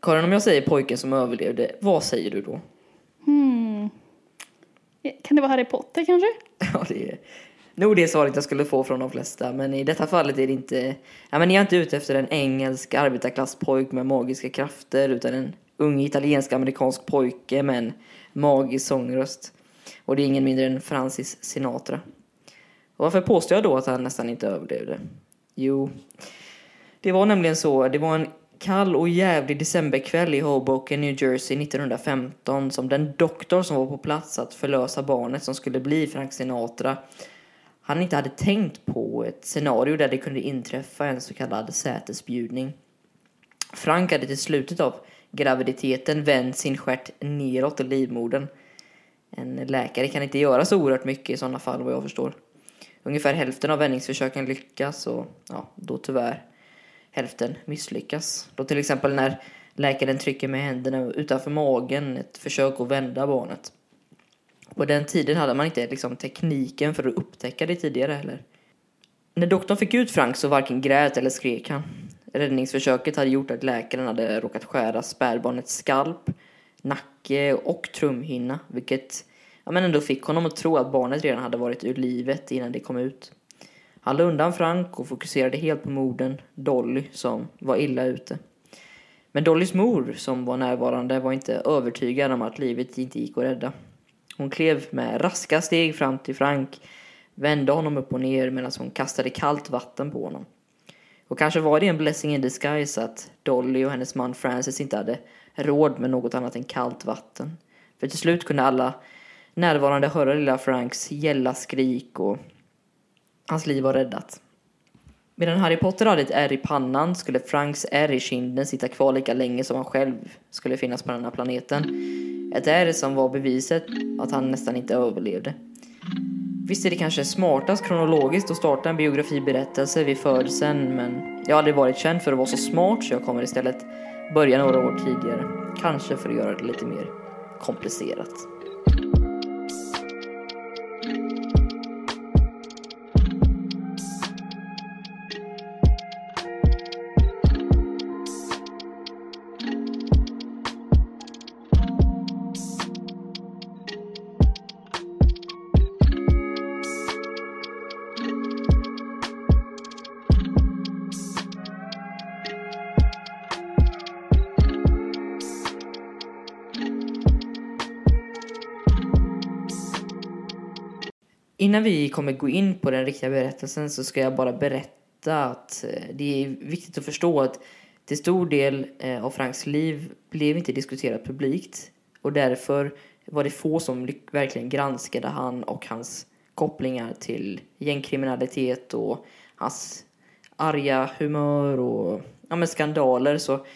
Karin, om jag säger pojken som överlevde, vad säger du då? Hmm. Kan det vara Harry Potter kanske? Ja, det är nog det svaret jag skulle få från de flesta. Men i detta fallet är det inte... Ja, men jag är inte ute efter en engelsk arbetarklasspojk med magiska krafter utan en ung italiensk-amerikansk pojke med en magisk sångröst. Och det är ingen mindre än Francis Sinatra. Och varför påstår jag då att han nästan inte överlevde? Jo, det var nämligen så. Det var en kall och jävlig decemberkväll i Hoboken, New Jersey 1915 som den doktor som var på plats att förlösa barnet som skulle bli Frank Sinatra han inte hade tänkt på ett scenario där det kunde inträffa en så kallad sätesbjudning. Frank hade till slutet av graviditeten vänt sin stjärt neråt i livmodern. En läkare kan inte göra så oerhört mycket i sådana fall vad jag förstår. Ungefär hälften av vändningsförsöken lyckas och ja, då tyvärr hälften misslyckas. Då till exempel när läkaren trycker med händerna utanför magen, ett försök att vända barnet. På den tiden hade man inte liksom tekniken för att upptäcka det tidigare heller. När doktorn fick ut Frank så varken grät eller skrek han. Räddningsförsöket hade gjort att läkaren hade råkat skära spädbarnets skalp, nacke och trumhinna, vilket ja, men ändå fick honom att tro att barnet redan hade varit ur livet innan det kom ut. Han lade undan Frank och fokuserade helt på modern, Dolly, som var illa ute. Men Dollys mor, som var närvarande, var inte övertygad om att livet inte gick att rädda. Hon klev med raska steg fram till Frank, vände honom upp och ner medan hon kastade kallt vatten på honom. Och kanske var det en blessing in disguise att Dolly och hennes man Francis inte hade råd med något annat än kallt vatten. För till slut kunde alla närvarande höra lilla Franks gälla skrik och hans liv var räddat. Medan Harry Potter hade ett ärr i pannan skulle Franks ärr i kinden sitta kvar lika länge som han själv skulle finnas på den här planeten. Ett ärr som var beviset att han nästan inte överlevde. Visst är det kanske smartast kronologiskt att starta en biografiberättelse vid födseln men jag har aldrig varit känd för att vara så smart så jag kommer istället börja några år tidigare. Kanske för att göra det lite mer komplicerat. Innan vi kommer gå in på den riktiga berättelsen så ska jag bara berätta att eh, det är viktigt att förstå att till stor del eh, av Franks liv blev inte diskuterat publikt och därför var det få som verkligen granskade han och hans kopplingar till gängkriminalitet och hans arga humör och ja, skandaler. Så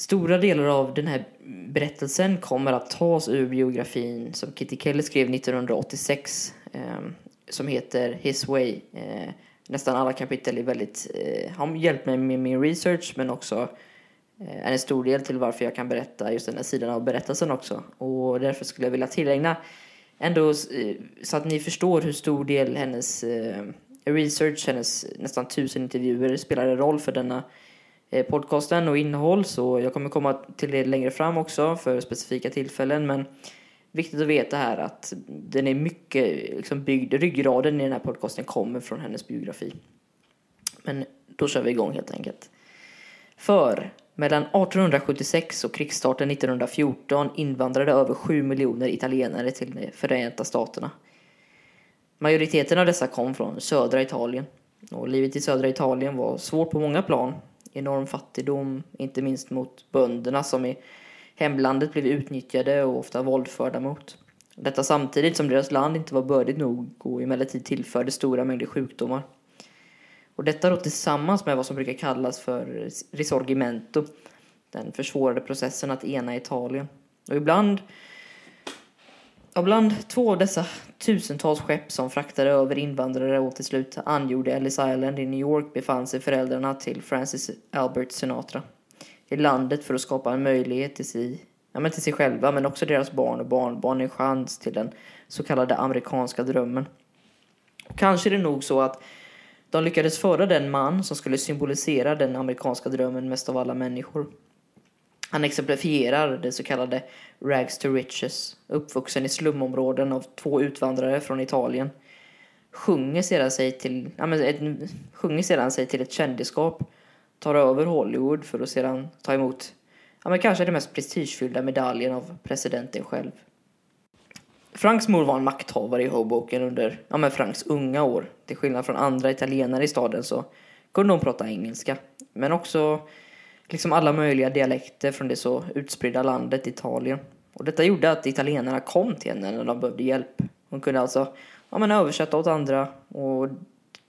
Stora delar av den här berättelsen kommer att tas ur biografin som Kitty Kelly skrev 1986 eh, som heter His Way. Eh, nästan alla kapitel är väldigt, eh, har hjälpt mig med min research men också eh, är en stor del till varför jag kan berätta just den här sidan av berättelsen också. Och därför skulle jag vilja tillägna ändå eh, så att ni förstår hur stor del hennes eh, research, hennes nästan tusen intervjuer spelade roll för denna Eh, Eh, podcasten och innehåll så jag kommer komma till det längre fram också för specifika tillfällen men viktigt att veta här att den är mycket liksom byggd, ryggraden i den här podcasten kommer från hennes biografi. Men då kör vi igång helt enkelt. För mellan 1876 och krigsstarten 1914 invandrade över 7 miljoner italienare till de Förenta Staterna. Majoriteten av dessa kom från södra Italien och livet i södra Italien var svårt på många plan enorm fattigdom, inte minst mot bönderna som i hemlandet blev utnyttjade och ofta våldförda mot. Detta samtidigt som deras land inte var bördigt nog och emellertid tillförde stora mängder sjukdomar. Och detta då tillsammans med vad som brukar kallas för risorgimento, den försvårade processen att ena Italien. Och ibland och bland två av dessa tusentals skepp som fraktade över invandrare och till slut angjorde Ellis Island i New York befann sig föräldrarna till Francis Albert Sinatra i landet för att skapa en möjlighet till sig, ja, men till sig själva men också deras barn och barnbarn en chans till den så kallade amerikanska drömmen. Och kanske är det nog så att de lyckades föra den man som skulle symbolisera den amerikanska drömmen mest av alla människor. Han exemplifierar det så kallade rags to riches, uppvuxen i slumområden av två utvandrare från Italien. Sjunger sedan sig till, ja, men ett, sjunger sedan sig till ett kändisskap, tar över Hollywood för att sedan ta emot ja, men kanske den mest prestigefyllda medaljen av presidenten själv. Franks mor var en makthavare i Hoboken under ja, men Franks unga år. Till skillnad från andra italienare i staden så kunde hon prata engelska. Men också liksom alla möjliga dialekter från det så utspridda landet Italien. Och detta gjorde att italienarna kom till henne när de behövde hjälp. Hon kunde alltså ja, men översätta åt andra och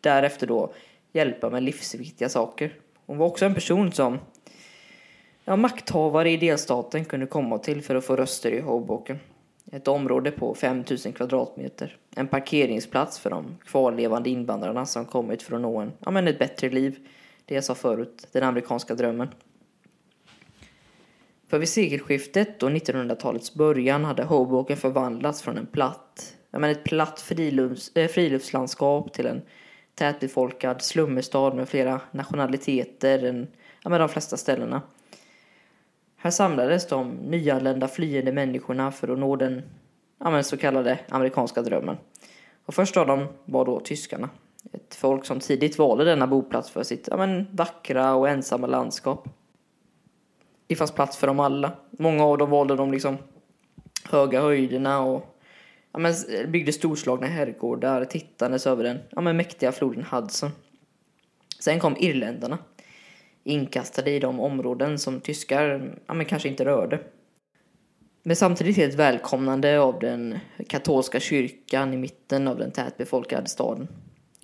därefter då hjälpa med livsviktiga saker. Hon var också en person som ja, makthavare i delstaten kunde komma till för att få röster i Hoboken. Ett område på 5000 kvadratmeter. En parkeringsplats för de kvarlevande invandrarna som kommit för att nå en, ja, men ett bättre liv. Det jag sa förut, den amerikanska drömmen. För vid sekelskiftet och 1900-talets början hade Hoboken förvandlats från en platt, ja, men ett platt frilufts, eh, friluftslandskap till en tätbefolkad slummerstad med flera nationaliteter än ja, de flesta ställena. Här samlades de nyanlända flyende människorna för att nå den ja, men så kallade amerikanska drömmen. Och först av dem var då tyskarna. Ett folk som tidigt valde denna boplats för sitt ja, men, vackra och ensamma landskap. Det fanns plats för dem alla. Många av dem valde de liksom höga höjderna och ja, men, byggde storslagna herrgårdar tittandes över den ja, men, mäktiga floden Hudson. Sen kom irländarna inkastade i de områden som tyskar ja, men kanske inte rörde. Men samtidigt helt välkomnande av den katolska kyrkan i mitten av den tätbefolkade staden.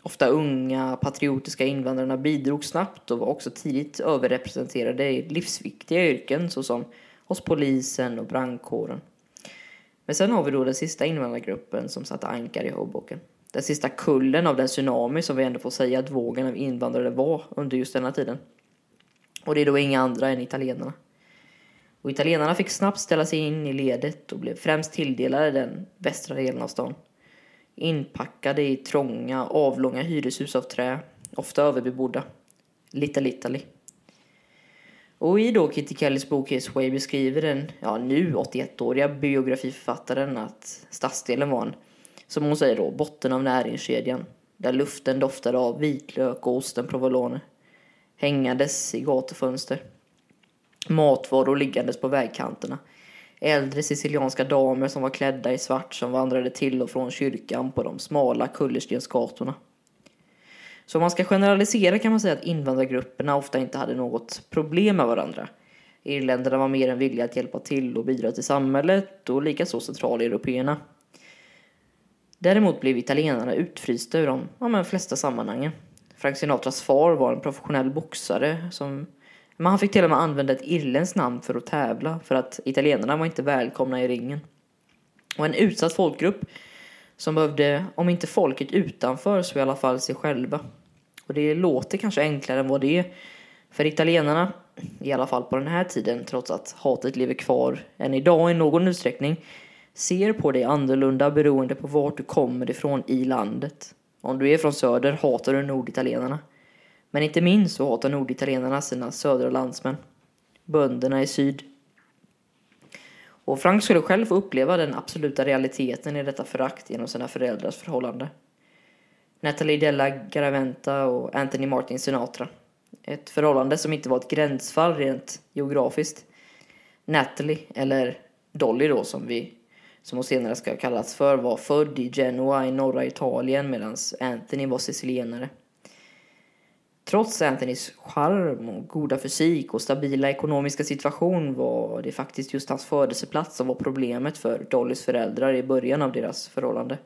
Ofta unga, patriotiska invandrarna bidrog snabbt och var också tidigt överrepresenterade i livsviktiga yrken såsom hos polisen och brandkåren. Men sen har vi då den sista invandrargruppen som satte ankar i Hoboken. Den sista kullen av den tsunami som vi ändå får säga att vågen av invandrare var under just denna tiden. Och det är då inga andra än italienarna. Och italienarna fick snabbt ställa sig in i ledet och blev främst tilldelade den västra delen av stan. Inpackade i trånga, avlånga hyreshus av trä, ofta överbebodda. Little Italy. Och i då Kitty Kellys bok His Way beskriver den, ja nu 81-åriga biografiförfattaren att stadsdelen var en, som hon säger då, botten av näringskedjan. Där luften doftade av vitlök och osten provolone hängandes i gatufönster. Matvaror liggandes på vägkanterna. Äldre sicilianska damer som var klädda i svart som vandrade till och från kyrkan på de smala kullerstensgatorna. Så om man ska generalisera kan man säga att invandrargrupperna ofta inte hade något problem med varandra. Irländarna var mer än villiga att hjälpa till och bidra till samhället och likaså centraleuropeerna. Däremot blev italienarna utfrysta ur de ja, flesta sammanhangen. Frank Sinatras far var en professionell boxare som men han fick till och med använda ett irländskt namn för att tävla för att italienarna var inte välkomna i ringen. Och en utsatt folkgrupp som behövde, om inte folket utanför, så i alla fall sig själva. Och det låter kanske enklare än vad det är. För italienarna, i alla fall på den här tiden, trots att hatet lever kvar än idag i någon utsträckning, ser på dig annorlunda beroende på vart du kommer ifrån i landet. Om du är från söder hatar du norditalienarna. Men inte minst så hatar norditalienarna sina södra landsmän. Bönderna i syd. Och Frank skulle själv få uppleva den absoluta realiteten i detta förakt genom sina föräldrars förhållande. Natalie Della Garaventa och Anthony Martin Sinatra. Ett förhållande som inte var ett gränsfall rent geografiskt. Natalie, eller Dolly då som vi som hon senare ska kallas för, var född i Genua i norra Italien medan Anthony var sicilienare. Trots Anthonys charm och goda fysik och stabila ekonomiska situation var det faktiskt just hans födelseplats som var problemet för Dollys föräldrar i början av deras förhållande.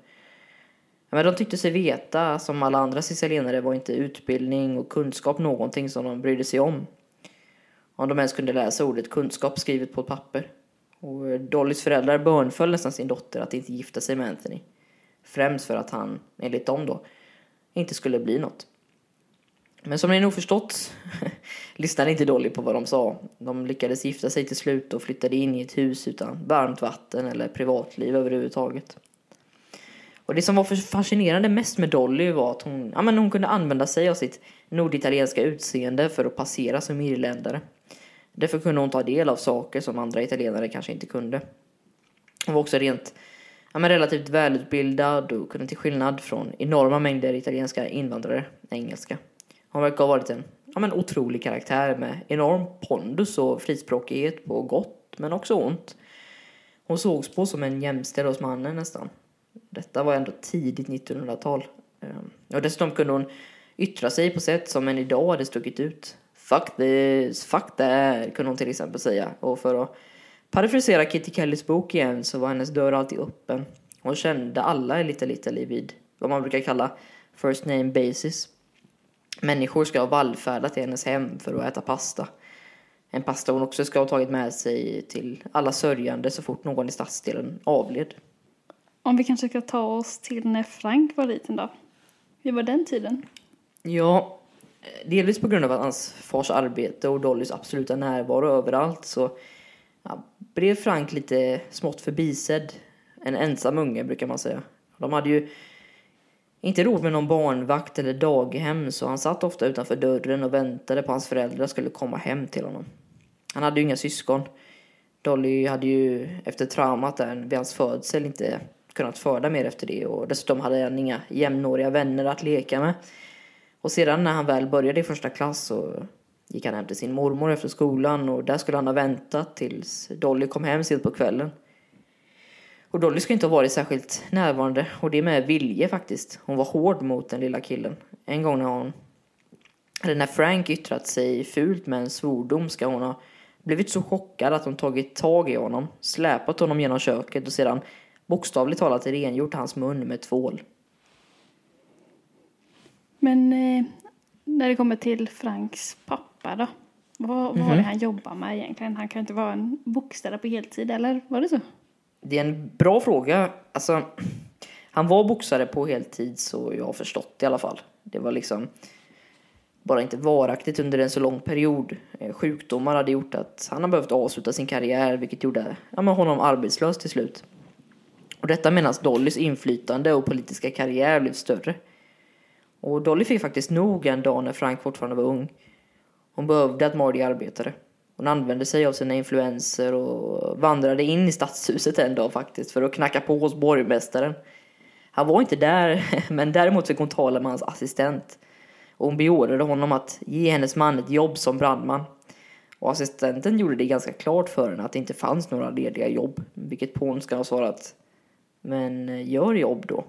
Men de tyckte sig veta, som alla andra sicilienare, var inte utbildning och kunskap någonting som de brydde sig om. Om de ens kunde läsa ordet kunskap skrivet på ett papper. Och Dollys föräldrar bönföll nästan sin dotter att inte gifta sig med Anthony. Främst för att han, enligt dem då, inte skulle bli något. Men som ni nog förstått lyssnade inte Dolly på vad de sa. De lyckades gifta sig till slut och flyttade in i ett hus utan varmt vatten eller privatliv överhuvudtaget. Och det som var fascinerande mest med Dolly var att hon, ja, men hon kunde använda sig av sitt norditalienska utseende för att passera som irländare. Därför kunde hon ta del av saker som andra italienare kanske inte kunde. Hon var också rent ja, men relativt välutbildad och kunde till skillnad från enorma mängder italienska invandrare engelska. Hon verkar ha varit en ja, men otrolig karaktär med enorm pondus och frispråkighet på gott men också ont. Hon sågs på som en jämställd hos mannen nästan. Detta var ändå tidigt 1900-tal. Och ehm, dessutom kunde hon yttra sig på sätt som än idag hade stuckit ut. Fuck this, fuck that, kunde hon till exempel säga. Och för att parafrasera Kitty Kellys bok igen så var hennes dörr alltid öppen. Hon kände alla i Little Italy vid vad man brukar kalla first name basis. Människor ska ha vallfärdat till hennes hem för att äta pasta. En pasta hon också ska ha tagit med sig till alla sörjande så fort någon i stadsdelen avled. Om vi kanske ska ta oss till när Frank var liten då. Hur var den tiden? Ja, delvis på grund av hans fars arbete och Dollys absoluta närvaro överallt så ja, blev Frank lite smått förbisedd. En ensam unge brukar man säga. De hade ju inte råd med någon barnvakt eller daghem så han satt ofta utanför dörren och väntade på att hans föräldrar skulle komma hem till honom. Han hade ju inga syskon. Dolly hade ju efter traumat där vid hans födsel inte kunnat föda mer efter det och dessutom hade han inga jämnåriga vänner att leka med. Och sedan när han väl började i första klass så gick han hem till sin mormor efter skolan och där skulle han ha väntat tills Dolly kom hem sent på kvällen. Och Dolly ska inte ha varit särskilt närvarande och det med vilje faktiskt. Hon var hård mot den lilla killen. En gång när hon, eller när Frank yttrat sig fult med en svordom ska hon ha blivit så chockad att hon tagit tag i honom, släpat honom genom köket och sedan bokstavligt talat rengjort hans mun med tvål. Men eh, när det kommer till Franks pappa då? Vad, vad var det han jobbade med egentligen? Han kan inte vara en boxare på heltid, eller var det så? Det är en bra fråga. Alltså, han var boxare på heltid så jag har förstått i alla fall. Det var liksom bara inte varaktigt under en så lång period. Eh, sjukdomar hade gjort att han har behövt avsluta sin karriär vilket gjorde ja, men honom arbetslös till slut. Och detta medan Dollys inflytande och politiska karriär blev större. Och Dolly fick faktiskt nog en dag när Frank fortfarande var ung. Hon behövde att Marty arbetade. Hon använde sig av sina influenser och vandrade in i stadshuset en dag faktiskt för att knacka på hos borgmästaren. Han var inte där, men däremot fick hon tala med hans assistent. Och hon beordrade honom att ge hennes man ett jobb som brandman. Och assistenten gjorde det ganska klart för henne att det inte fanns några lediga jobb. Vilket på har ska ha svarat Men eh, gör jobb då.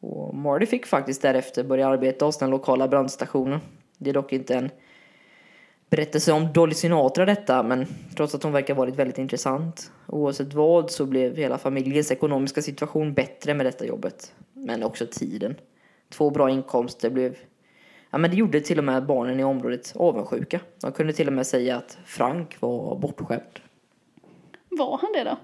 Och Marty fick faktiskt därefter börja arbeta hos den lokala brandstationen. Det är dock inte en berättelse om Dolly Sinatra detta, men trots att hon verkar varit väldigt intressant. Oavsett vad så blev hela familjens ekonomiska situation bättre med detta jobbet. Men också tiden. Två bra inkomster blev... Ja, men det gjorde till och med barnen i området avundsjuka. De kunde till och med säga att Frank var bortskämd. Var han det då?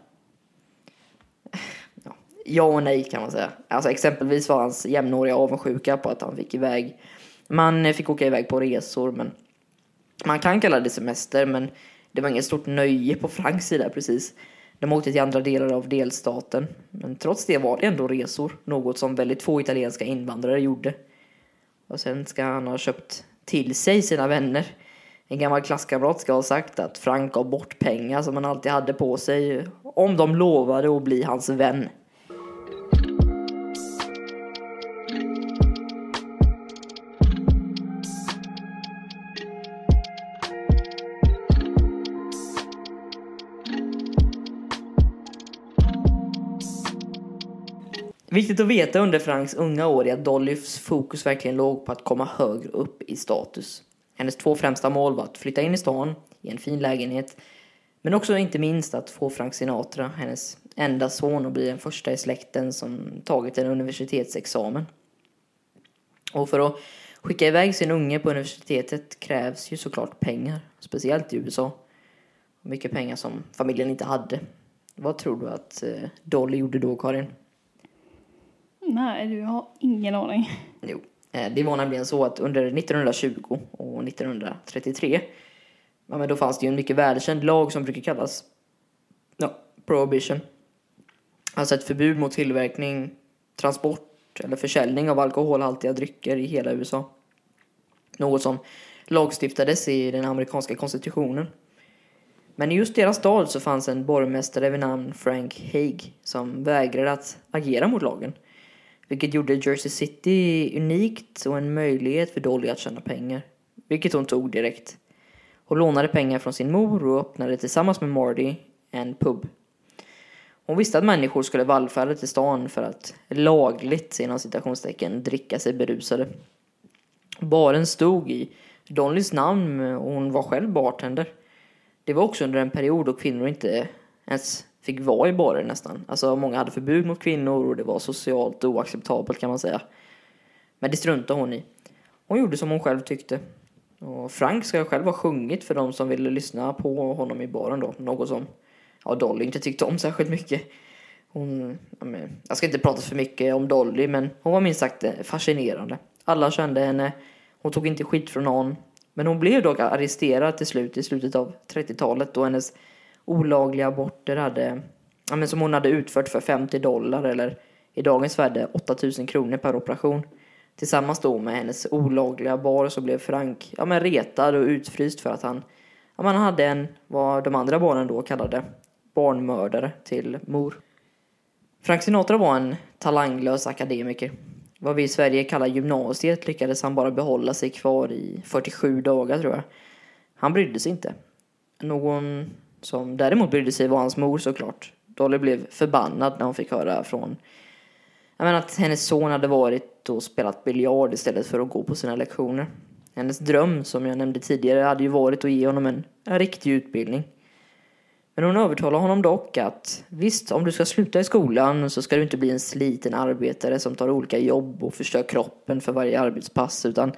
Ja och nej kan man säga. Alltså exempelvis var hans jämnåriga avundsjuka på att han fick iväg... Man fick åka iväg på resor, men... Man kan kalla det semester, men det var inget stort nöje på Franks sida precis. De åkte till andra delar av delstaten. Men trots det var det ändå resor. Något som väldigt få italienska invandrare gjorde. Och sen ska han ha köpt till sig sina vänner. En gammal klasskamrat ska ha sagt att Frank gav bort pengar som han alltid hade på sig om de lovade att bli hans vän. Viktigt att veta under Franks unga år är att Dollys fokus verkligen låg på att komma högre upp i status. Hennes två främsta mål var att flytta in i stan, i en fin lägenhet, men också inte minst att få Frank Sinatra, hennes enda son, att bli den första i släkten som tagit en universitetsexamen. Och för att skicka iväg sin unge på universitetet krävs ju såklart pengar, speciellt i USA. Mycket pengar som familjen inte hade. Vad tror du att eh, Dolly gjorde då, Karin? Nej, du har ingen aning. Jo, eh, det var nämligen så att under 1920 och 1933 ja, men då fanns det ju en mycket välkänd lag som brukar kallas ja, prohibition. Alltså ett förbud mot tillverkning, transport eller försäljning av alkoholhaltiga drycker i hela USA. Något som lagstiftades i den amerikanska konstitutionen. Men i just deras stad så fanns en borgmästare vid namn Frank Haig som vägrade att agera mot lagen. Vilket gjorde Jersey City unikt och en möjlighet för Dolly att tjäna pengar. Vilket hon tog direkt. Hon lånade pengar från sin mor och öppnade tillsammans med Marty en pub. Hon visste att människor skulle vallfärda till stan för att lagligt, inom citationstecken, dricka sig berusade. Baren stod i Dollys namn och hon var själv bartender. Det var också under en period då kvinnor inte ens fick vara i barer nästan. Alltså många hade förbud mot kvinnor och det var socialt oacceptabelt kan man säga. Men det struntade hon i. Hon gjorde som hon själv tyckte. Och Frank ska själv ha sjungit för de som ville lyssna på honom i baren då. Något som ja, Dolly inte tyckte om särskilt mycket. Hon, jag ska inte prata för mycket om Dolly men hon var minst sagt eh, fascinerande. Alla kände henne. Hon tog inte skit från någon. Men hon blev dock arresterad till slut i slutet av 30-talet då hennes olagliga aborter hade, ja, men som hon hade utfört för 50 dollar eller i dagens värde 8000 kronor per operation. Tillsammans då med hennes olagliga bar så blev Frank ja, men retad och utfryst för att han, ja, man hade en, vad de andra barnen då kallade, barnmördare till mor. Frank Sinatra var en talanglös akademiker. Vad vi i Sverige kallar gymnasiet lyckades han bara behålla sig kvar i 47 dagar tror jag. Han brydde sig inte. Någon som däremot brydde sig var hans mor såklart. Dolly blev förbannad när hon fick höra från jag menar att hennes son hade varit och spelat biljard istället för att gå på sina lektioner. Hennes dröm, som jag nämnde tidigare, hade ju varit att ge honom en, en riktig utbildning. Men hon övertalade honom dock att visst, om du ska sluta i skolan så ska du inte bli en sliten arbetare som tar olika jobb och förstör kroppen för varje arbetspass, utan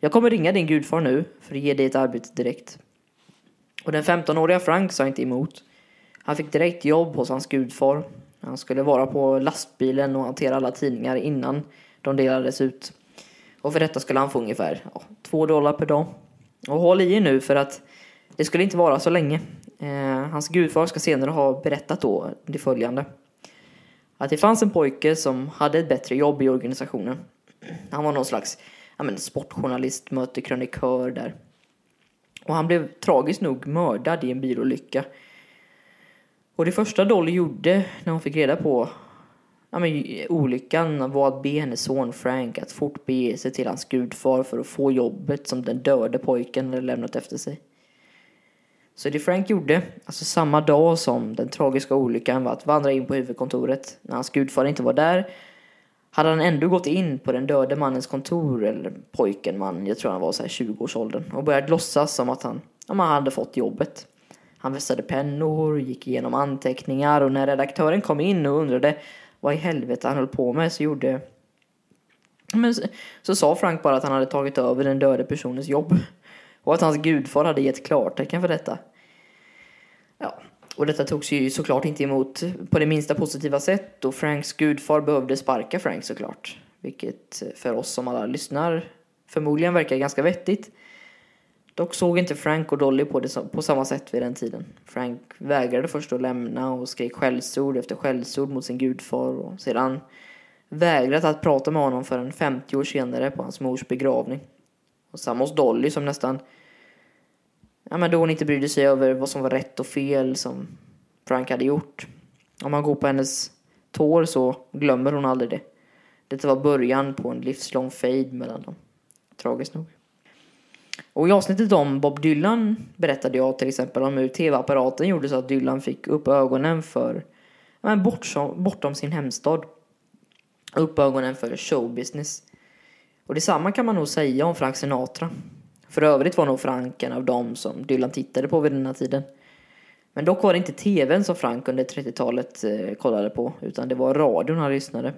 jag kommer ringa din gudfar nu för att ge dig ett arbete direkt. Och den 15-åriga Frank sa inte emot. Han fick direkt jobb hos hans gudfar. Han skulle vara på lastbilen och hantera alla tidningar innan de delades ut. Och för detta skulle han få ungefär ja, två dollar per dag. Och håll i er nu för att det skulle inte vara så länge. Eh, hans gudfar ska senare ha berättat då det följande. Att det fanns en pojke som hade ett bättre jobb i organisationen. Han var någon slags ja, men, sportjournalist, möte krönikör där. Och han blev tragiskt nog mördad i en bilolycka. Och det första Dolly gjorde när hon fick reda på ja, men, olyckan var att be hennes son Frank att fort bege sig till hans gudfar för att få jobbet som den döde pojken hade lämnat efter sig. Så det Frank gjorde, alltså samma dag som den tragiska olyckan var att vandra in på huvudkontoret när hans gudfar inte var där hade han ändå gått in på den döde mannens kontor, eller pojken man, jag tror han var så här 20-årsåldern, och börjat låtsas som att han, om han hade fått jobbet. Han vässade pennor, gick igenom anteckningar och när redaktören kom in och undrade vad i helvete han höll på med så gjorde men så, så sa Frank bara att han hade tagit över den döde personens jobb. Och att hans gudfar hade gett klartecken för detta. Ja, och detta togs ju såklart inte emot på det minsta positiva sätt och Franks gudfar behövde sparka Frank såklart. Vilket för oss som alla lyssnar förmodligen verkar ganska vettigt. Dock såg inte Frank och Dolly på det på samma sätt vid den tiden. Frank vägrade först att lämna och skrek skällsord efter skällsord mot sin gudfar och sedan vägrat att prata med honom förrän 50 år senare på hans mors begravning. Och samma hos Dolly som nästan ja, men då hon inte brydde sig över vad som var rätt och fel som Frank hade gjort. Om man går på hennes tår så glömmer hon aldrig det. Detta var början på en livslång fade mellan dem. Tragiskt nog. Och i avsnittet om Bob Dylan berättade jag till exempel om hur tv-apparaten gjorde så att Dylan fick upp ögonen för, men bortom, bortom sin hemstad. Upp ögonen för showbusiness. Och detsamma kan man nog säga om Frank Sinatra. För övrigt var nog Frank en av dem som Dylan tittade på vid den här tiden. Men dock var det inte tvn som Frank under 30-talet eh, kollade på, utan det var radion han lyssnade.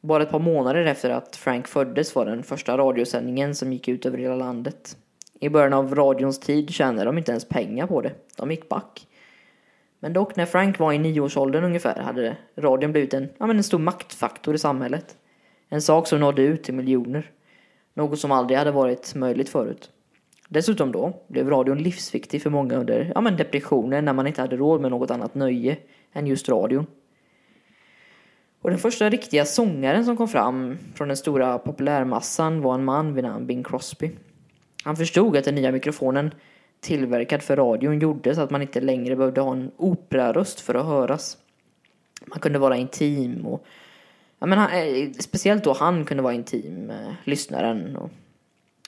Bara ett par månader efter att Frank föddes var den första radiosändningen som gick ut över hela landet. I början av radions tid tjänade de inte ens pengar på det. De gick back. Men dock när Frank var i nioårsåldern ungefär hade radion blivit en, ja, men en stor maktfaktor i samhället. En sak som nådde ut till miljoner. Något som aldrig hade varit möjligt förut. Dessutom då blev radion livsviktig för många under ja, men depressionen när man inte hade råd med något annat nöje än just radion. Och den första riktiga sångaren som kom fram från den stora populärmassan var en man vid namn Bing Crosby. Han förstod att den nya mikrofonen tillverkad för radion gjorde så att man inte längre behövde ha en operaröst för att höras. Man kunde vara intim och ja, men han, eh, speciellt då han kunde vara intim eh, lyssnaren. Och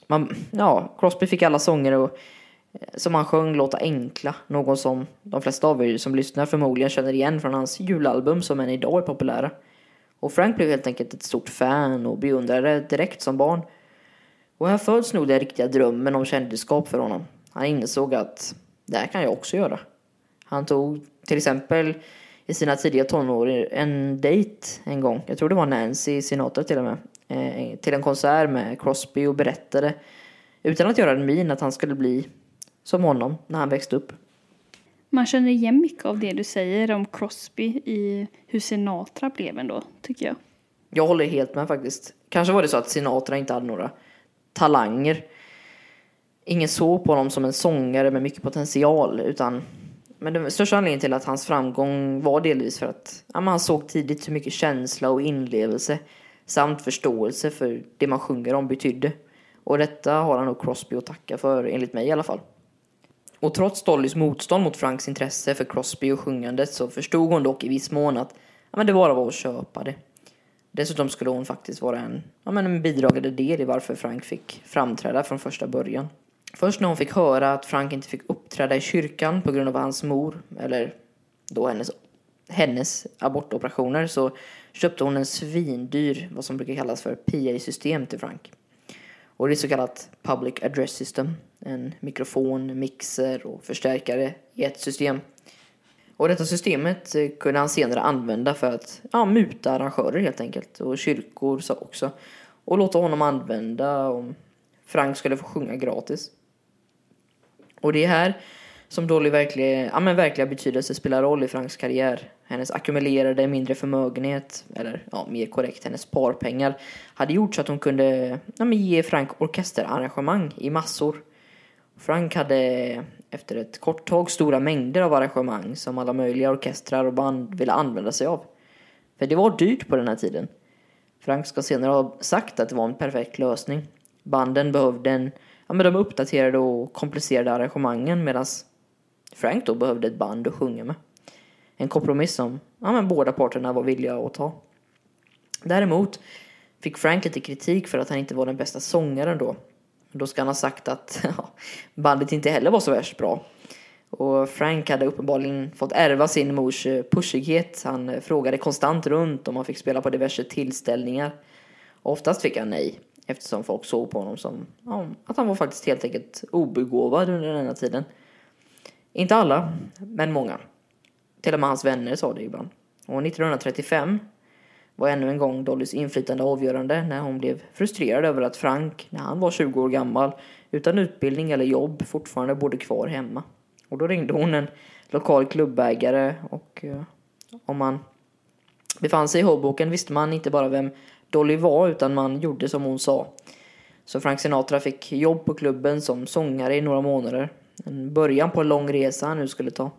man, ja, Crosby fick alla sånger och, eh, som han sjöng låta enkla. Någon som de flesta av er som lyssnar förmodligen känner igen från hans julalbum som än idag är populära. Och Frank blev helt enkelt ett stort fan och beundrade direkt som barn. Och här föds nog den riktiga drömmen om kändisskap för honom. Han insåg att det här kan jag också göra. Han tog till exempel i sina tidiga tonår en dejt en gång. Jag tror det var Nancy Sinatra till och med. Eh, till en konsert med Crosby och berättade utan att göra en min att han skulle bli som honom när han växte upp. Man känner igen mycket av det du säger om Crosby i hur Sinatra blev ändå, tycker jag. Jag håller helt med faktiskt. Kanske var det så att Sinatra inte hade några talanger. Ingen såg på honom som en sångare med mycket potential utan men den största anledningen till att hans framgång var delvis för att ja, han såg tidigt hur mycket känsla och inlevelse samt förståelse för det man sjunger om betydde. Och detta har han nog Crosby att tacka för, enligt mig i alla fall. Och trots Dollys motstånd mot Franks intresse för Crosby och sjungandet så förstod hon dock i viss mån att ja, men det bara var att köpa det. Dessutom skulle hon faktiskt vara en, ja, men en bidragande del i varför Frank fick framträda från första början. Först när hon fick höra att Frank inte fick uppträda i kyrkan på grund av hans mor, eller då hennes, hennes abortoperationer, så köpte hon en svindyr, vad som brukar kallas för PA-system till Frank. Och det är så kallat Public Address System, en mikrofon, mixer och förstärkare i ett system. Och detta systemet eh, kunde han senare använda för att ja, muta arrangörer helt enkelt, och kyrkor så också. Och låta honom använda om Frank skulle få sjunga gratis. Och det är här som Dolly verkligen, ja, men verkliga betydelse spelar roll i Franks karriär. Hennes ackumulerade mindre förmögenhet, eller ja, mer korrekt hennes sparpengar, hade gjort så att hon kunde ja, men ge Frank orkesterarrangemang i massor. Frank hade efter ett kort tag stora mängder av arrangemang som alla möjliga orkestrar och band ville använda sig av. För det var dyrt på den här tiden. Frank ska senare ha sagt att det var en perfekt lösning. Banden behövde en ja, men de uppdaterade och komplicerade arrangemangen medan Frank då behövde ett band att sjunga med. En kompromiss som ja, men båda parterna var villiga att ta. Däremot fick Frank lite kritik för att han inte var den bästa sångaren då. Då ska han ha sagt att ja, bandet inte heller var så värst bra. Och Frank hade uppenbarligen fått ärva sin mors eh, pushighet. Han eh, frågade konstant runt om han fick spela på diverse tillställningar. Oftast fick han nej. Eftersom folk såg på honom som ja, att han var faktiskt helt enkelt obegåvad under den här tiden. Inte alla, men många. Till och med hans vänner sa det ibland. Och 1935 var ännu en gång Dollys inflytande avgörande när hon blev frustrerad över att Frank, när han var 20 år gammal, utan utbildning eller jobb fortfarande bodde kvar hemma. Och då ringde hon en lokal klubbägare och eh, om man befann sig i Hoboken visste man inte bara vem Dolly var utan man gjorde som hon sa. Så Frank Sinatra fick jobb på klubben som sångare i några månader. En början på en lång resa han nu skulle ta.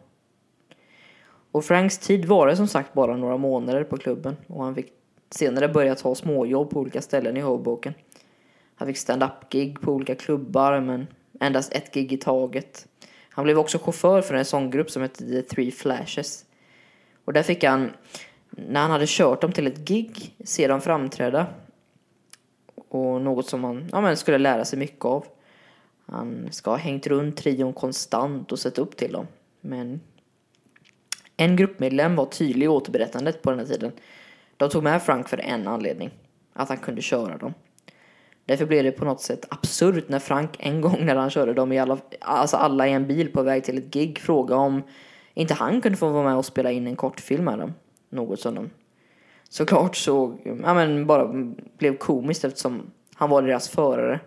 Och Franks tid var det som sagt bara några månader på klubben och han fick senare börja ta småjobb på olika ställen i Hoboken. Han fick stand-up-gig på olika klubbar men endast ett gig i taget. Han blev också chaufför för en sånggrupp som hette The Three Flashes. Och där fick han när han hade kört dem till ett gig, se dem framträda. Och något som han ja, men skulle lära sig mycket av. Han ska ha hängt runt trion konstant och sett upp till dem. Men en gruppmedlem var tydlig i återberättandet på den här tiden. De tog med Frank för en anledning. Att han kunde köra dem. Därför blev det på något sätt absurt när Frank en gång när han körde dem i alla, alltså alla i en bil på väg till ett gig frågade om inte han kunde få vara med och spela in en kortfilm med dem något som de såklart såg, ja men bara blev komiskt eftersom han var deras förare.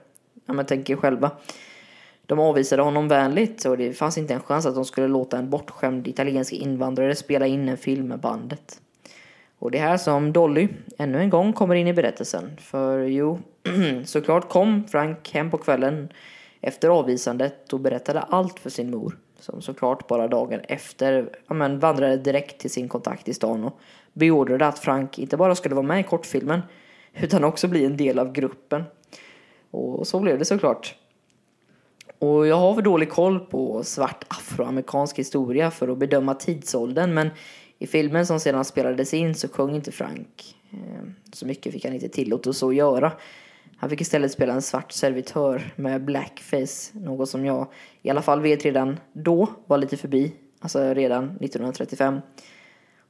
Ja men tänk er själva. De avvisade honom vänligt och det fanns inte en chans att de skulle låta en bortskämd italiensk invandrare spela in en film med bandet. Och det är här som Dolly ännu en gång kommer in i berättelsen. För jo, såklart kom Frank hem på kvällen efter avvisandet och berättade allt för sin mor som såklart bara dagen efter ja, men, vandrade direkt till sin kontakt i stan och beordrade att Frank inte bara skulle vara med i kortfilmen utan också bli en del av gruppen. Och så blev det såklart. Och jag har för dålig koll på svart afroamerikansk historia för att bedöma tidsåldern men i filmen som sedan spelades in så sjöng inte Frank. Eh, så mycket fick han inte tillåtelse att göra. Han fick istället spela en svart servitör med blackface, något som jag i alla fall vet redan då var lite förbi, alltså redan 1935.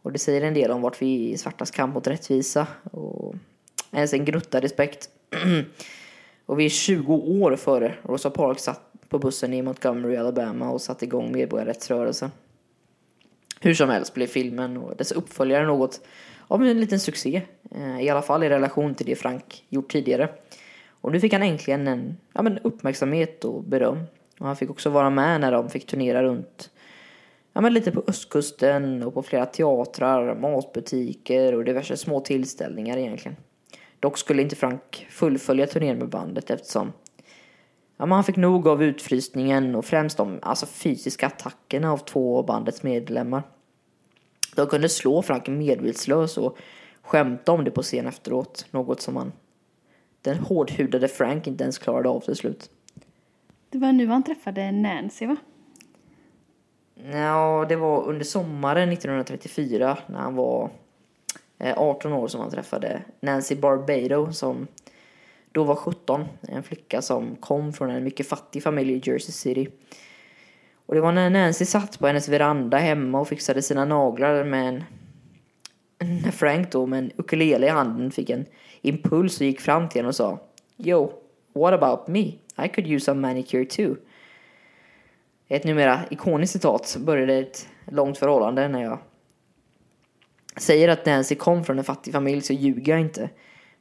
Och det säger en del om vart vi är i svartas kamp mot rättvisa och ens en gnutta respekt. och vi är 20 år före Rosa Parks satt på bussen i Montgomery, Alabama och satte igång medborgarrättsrörelsen. Hur som helst blev filmen och dess uppföljare något av en liten succé. Eh, I alla fall i relation till det Frank gjort tidigare. Och nu fick han äntligen en ja, men uppmärksamhet och beröm. Och han fick också vara med när de fick turnera runt ja, men lite på östkusten och på flera teatrar, matbutiker och diverse små tillställningar egentligen. Dock skulle inte Frank fullfölja turnén med bandet eftersom ja, han fick nog av utfrysningen och främst de alltså, fysiska attackerna av två av bandets medlemmar. De kunde slå Frank medvetslös och skämta om det på scen efteråt, något som han den hårdhudade Frank inte ens klarade av till slut. Det var nu han träffade Nancy va? Ja, det var under sommaren 1934 när han var 18 eh, år som han träffade Nancy Barbado som då var 17. En flicka som kom från en mycket fattig familj i Jersey City. Och det var när Nancy satt på hennes veranda hemma och fixade sina naglar med en... När Frank då med en ukulele i handen fick en impuls och gick fram till henne och sa Yo, what about me? I could use some manicure too. Ett numera ikoniskt citat började ett långt förhållande när jag säger att Nancy kom från en fattig familj så ljuger jag inte.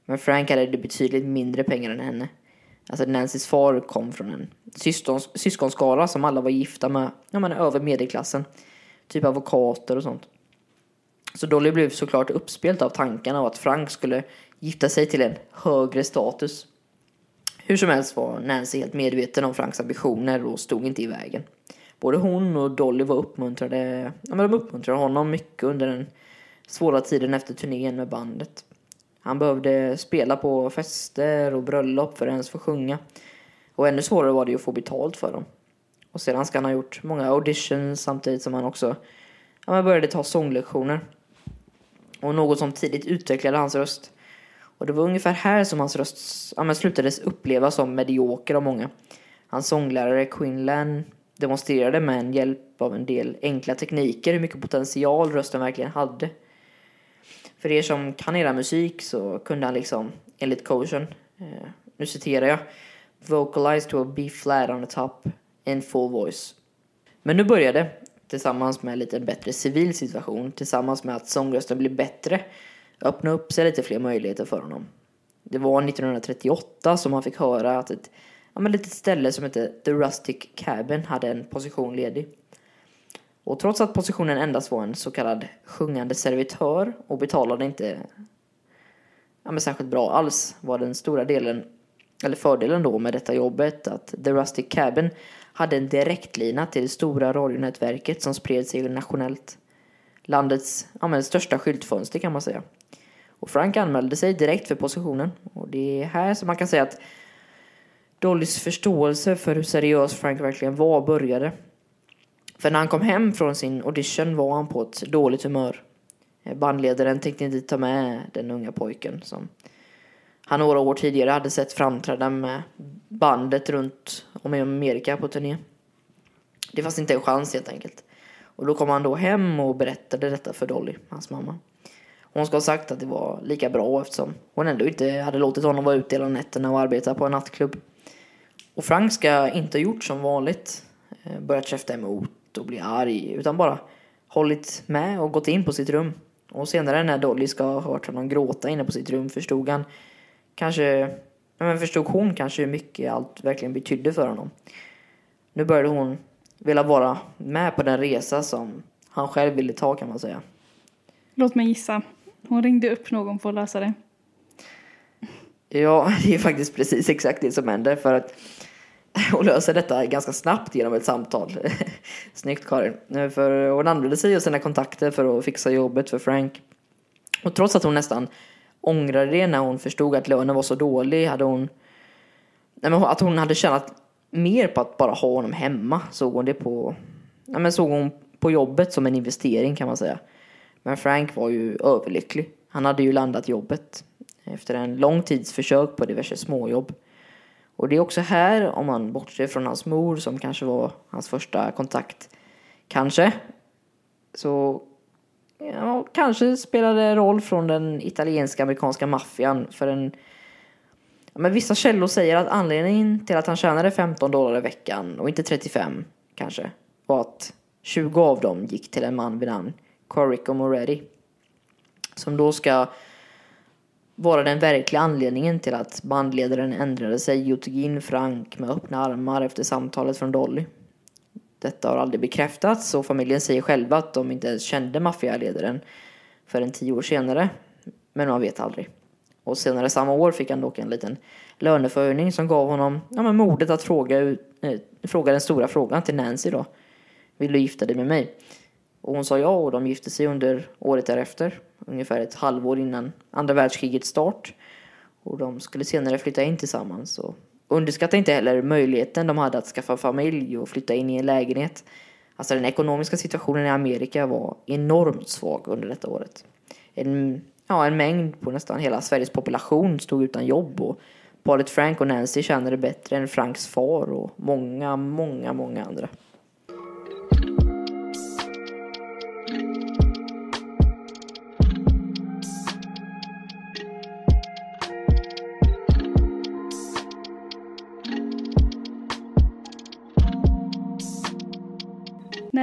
Men Frank hade betydligt mindre pengar än henne. Alltså Nancys far kom från en syskons, syskonskara som alla var gifta med, ja men över medelklassen. Typ advokater och sånt. Så Dolly blev såklart uppspelt av tankarna av att Frank skulle gifta sig till en högre status. Hur som helst var Nancy helt medveten om Franks ambitioner och stod inte i vägen. Både hon och Dolly var uppmuntrade, ja, men de uppmuntrade honom mycket under den svåra tiden efter turnén med bandet. Han behövde spela på fester och bröllop för att ens få sjunga. Och ännu svårare var det ju att få betalt för dem. Och sedan ska han ha gjort många auditions samtidigt som han också ja, började ta sånglektioner. Och något som tidigt utvecklade hans röst. Och det var ungefär här som hans röst ja, men slutades upplevas som medioker av många. Hans sånglärare Quinlan demonstrerade med en hjälp av en del enkla tekniker hur mycket potential rösten verkligen hade. För er som kan era musik så kunde han liksom, enligt coachen, eh, nu citerar jag, vocalize to a B flat on the top in full voice. Men nu började, tillsammans med en lite bättre civil situation, tillsammans med att sångrösten blev bättre, öppna upp sig lite fler möjligheter för honom. Det var 1938 som han fick höra att ett ja, men litet ställe som hette The Rustic Cabin hade en position ledig. Och trots att positionen endast var en så kallad sjungande servitör och betalade inte ja, men särskilt bra alls var den stora delen, eller fördelen då med detta jobbet att The Rustic Cabin hade en direktlina till det stora radionätverket som spred sig nationellt. Landets ja, men största skyltfönster kan man säga. Och Frank anmälde sig direkt för positionen. Och det är här som man kan säga att Dollys förståelse för hur seriös Frank verkligen var började. För när han kom hem från sin audition var han på ett dåligt humör. Eh, bandledaren tänkte inte ta med den unga pojken som han några år tidigare hade sett framträda med bandet runt om i Amerika på turné. Det fanns inte en chans helt enkelt. Och då kom han då hem och berättade detta för Dolly, hans mamma. Hon ska ha sagt att det var lika bra eftersom hon ändå inte hade låtit honom vara ute hela nätterna och arbeta på en nattklubb. Och Frank ska inte ha gjort som vanligt, eh, börjat käfta emot och bli arg, utan bara hållit med och gått in på sitt rum. Och senare när Dolly ska ha hört honom gråta inne på sitt rum förstod han kanske, men förstod hon kanske hur mycket allt verkligen betydde för honom. Nu började hon vilja vara med på den resa som han själv ville ta kan man säga. Låt mig gissa. Hon ringde upp någon för att lösa det. Ja, det är faktiskt precis exakt det som händer för att hon löser detta ganska snabbt genom ett samtal. Snyggt Karin. Eh, för hon använde sig av sina kontakter för att fixa jobbet för Frank. Och trots att hon nästan ångrade det när hon förstod att lönen var så dålig hade hon... Nej, men att hon hade tjänat mer på att bara ha honom hemma. Såg hon det på, ja, men såg hon på jobbet som en investering kan man säga. Men Frank var ju överlycklig. Han hade ju landat jobbet efter en lång tids försök på diverse småjobb. Och det är också här, om man bortser från hans mor som kanske var hans första kontakt, kanske, så ja, kanske spelade roll från den italienska amerikanska maffian för en ja, men vissa källor säger att anledningen till att han tjänade 15 dollar i veckan och inte 35 kanske var att 20 av dem gick till en man vid namn Corico Moretti som då ska vara den verkliga anledningen till att bandledaren ändrade sig och tog in Frank med öppna armar efter samtalet från Dolly. Detta har aldrig bekräftats och familjen säger själva att de inte ens kände maffialedaren förrän tio år senare. Men man vet aldrig. Och senare samma år fick han dock en liten löneförhöjning som gav honom ja, men modet att fråga, äh, fråga den stora frågan till Nancy då. Vill du gifta dig med mig? Och hon sa ja och de gifte sig under året därefter. Ungefär ett halvår innan andra världskrigets start. Och de skulle senare flytta in tillsammans. Och underskatta inte heller möjligheten de hade att skaffa familj och flytta in i en lägenhet. Alltså den ekonomiska situationen i Amerika var enormt svag under detta året. En, ja, en mängd på nästan hela Sveriges population stod utan jobb och paret Frank och Nancy tjänade bättre än Franks far och många, många, många andra.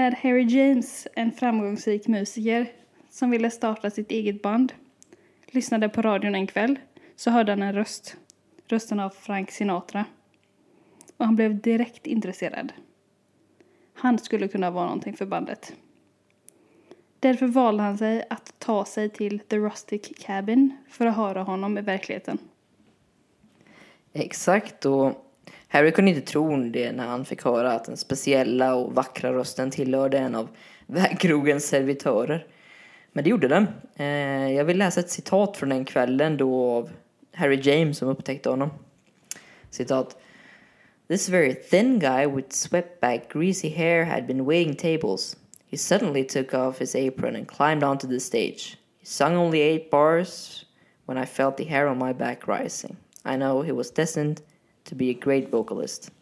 När Harry James, en framgångsrik musiker som ville starta sitt eget band, lyssnade på radion en kväll så hörde han en röst. Rösten av Frank Sinatra. Och han blev direkt intresserad. Han skulle kunna vara någonting för bandet. Därför valde han sig att ta sig till The Rustic Cabin för att höra honom i verkligheten. Exakt, och Harry kunde inte tro det när han fick höra att den speciella och vackra rösten tillhörde en av vägkrogens servitörer. Men det gjorde den. Eh, jag vill läsa ett citat från den kvällen då av Harry James som upptäckte honom. Citat. This very thin guy with swept back greasy hair had been waiting tables. He suddenly took off his apron and climbed onto the stage. He sung only eight bars when I felt the hair on my back rising. I know he was destined to be a great vocalist.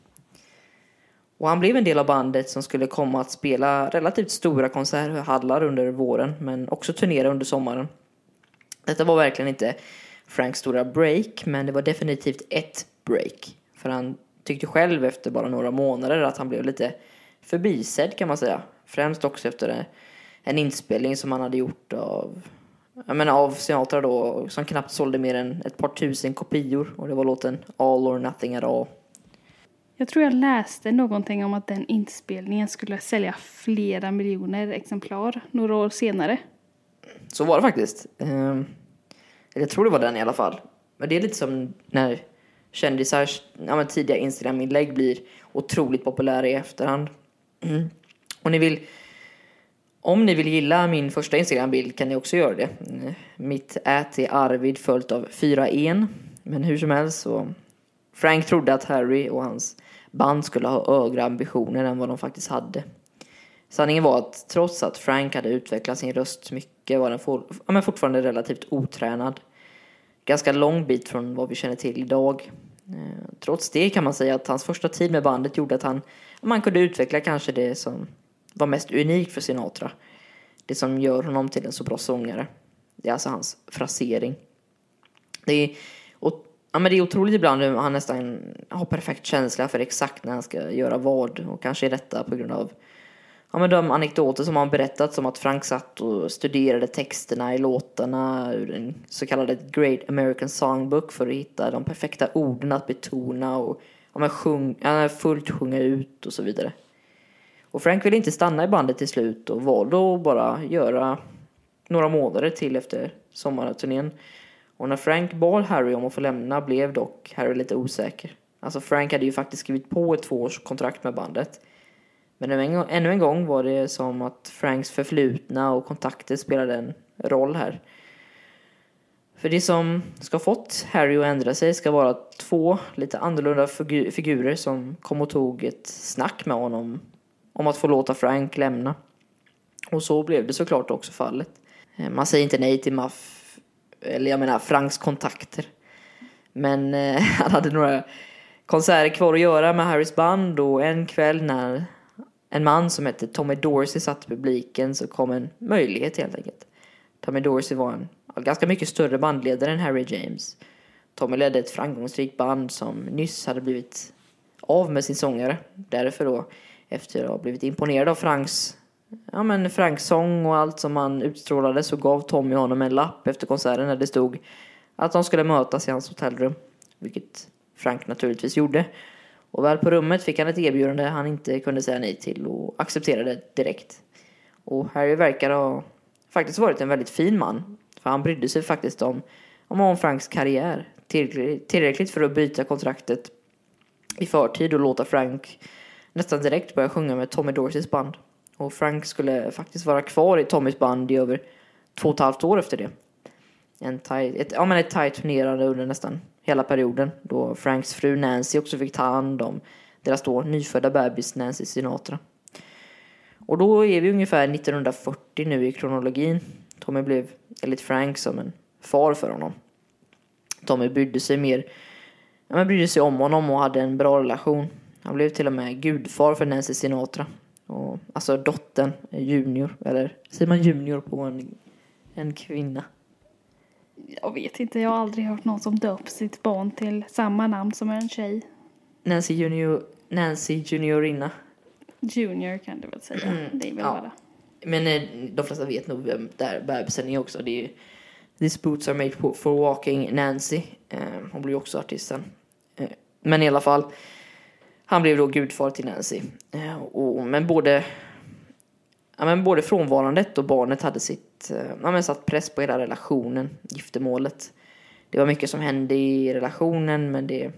Och han blev en del av bandet som skulle komma att spela relativt stora konserthallar under våren men också turnera under sommaren. Detta var verkligen inte Franks stora break men det var definitivt ett break. För han tyckte själv efter bara några månader att han blev lite förbisedd kan man säga. Främst också efter en inspelning som han hade gjort av jag menar av Sinatra då, som knappt sålde mer än ett par tusen kopior. Och det var låten All or Nothing at All. Jag tror jag läste någonting om att den inspelningen skulle sälja flera miljoner exemplar några år senare. Så var det faktiskt. Ehm, jag tror det var den i alla fall. Men det är lite som när kändisars ja, tidiga Instagram-inlägg blir otroligt populära i efterhand. Mm. Och ni vill om ni vill gilla min första Instagram-bild kan ni också göra det. Mitt ät är Arvid följt av fyra en. Men hur som helst så Frank trodde att Harry och hans band skulle ha högre ambitioner än vad de faktiskt hade. Sanningen var att trots att Frank hade utvecklat sin röst mycket var den for, ja, men fortfarande relativt otränad. Ganska lång bit från vad vi känner till idag. Eh, trots det kan man säga att hans första tid med bandet gjorde att han man kunde utveckla kanske det som var mest unikt för Sinatra. Det som gör honom till en så bra sångare. Det är alltså hans frasering. Det är, och, ja, men det är otroligt ibland hur han nästan har perfekt känsla för exakt när han ska göra vad. Och kanske är detta på grund av ja, men de anekdoter som han berättat som att Frank satt och studerade texterna i låtarna ur den så kallade Great American Songbook för att hitta de perfekta orden att betona och ja, men sjung, ja, fullt sjunga ut och så vidare. Och Frank ville inte stanna i bandet till slut och valde att bara göra några månader till efter sommarturnén. Och när Frank bad Harry om att få lämna blev dock Harry lite osäker. Alltså Frank hade ju faktiskt skrivit på ett tvåårskontrakt med bandet. Men ännu en gång var det som att Franks förflutna och kontakter spelade en roll här. För det som ska fått Harry att ändra sig ska vara två lite annorlunda figurer som kom och tog ett snack med honom om att få låta Frank lämna. Och så blev det såklart också fallet. Eh, man säger inte nej till Maff, eller jag menar Franks kontakter. Men eh, han hade några konserter kvar att göra med Harrys band och en kväll när en man som hette Tommy Dorsey satt i publiken så kom en möjlighet helt enkelt. Tommy Dorsey var en ganska mycket större bandledare än Harry James. Tommy ledde ett framgångsrikt band som nyss hade blivit av med sin sångare. Därför då, efter att ha blivit imponerad av Franks, ja men Franks sång och allt som han utstrålade så gav Tommy honom en lapp efter konserten där det stod att de skulle mötas i hans hotellrum. Vilket Frank naturligtvis gjorde. Och väl på rummet fick han ett erbjudande han inte kunde säga nej till och accepterade direkt. Och Harry verkar ha faktiskt varit en väldigt fin man. För han brydde sig faktiskt om, om Franks karriär. Tillräckligt för att bryta kontraktet i förtid och låta Frank nästan direkt börja sjunga med Tommy Dorseys band. Och Frank skulle faktiskt vara kvar i Tommys band i över två och ett halvt år efter det. En tight, ett, ja, men ett tajt turnerande under nästan hela perioden då Franks fru Nancy också fick ta hand om deras då nyfödda bebis Nancy Sinatra. Och då är vi ungefär 1940 nu i kronologin. Tommy blev enligt Frank som en far för honom. Tommy brydde sig mer, ja, men brydde sig om honom och hade en bra relation. Han blev till och med gudfar för Nancy Sinatra. Och, alltså dottern, junior, eller säger man junior på en, en kvinna? Jag vet inte, jag har aldrig hört någon som döpt sitt barn till samma namn som en tjej. Nancy Junior, Nancy Juniorina. Junior kan du väl säga. Mm, det är väl ja. bara. Men eh, de flesta vet nog vem där bebisen är också. Det är These boots are made for walking Nancy. Eh, hon blir också artisten. Eh, men i alla fall. Han blev då gudfar till Nancy. Eh, och, men både ja, men både frånvarandet och barnet hade sitt, eh, ja, men satt press på hela relationen, giftermålet. Det var mycket som hände i relationen men det är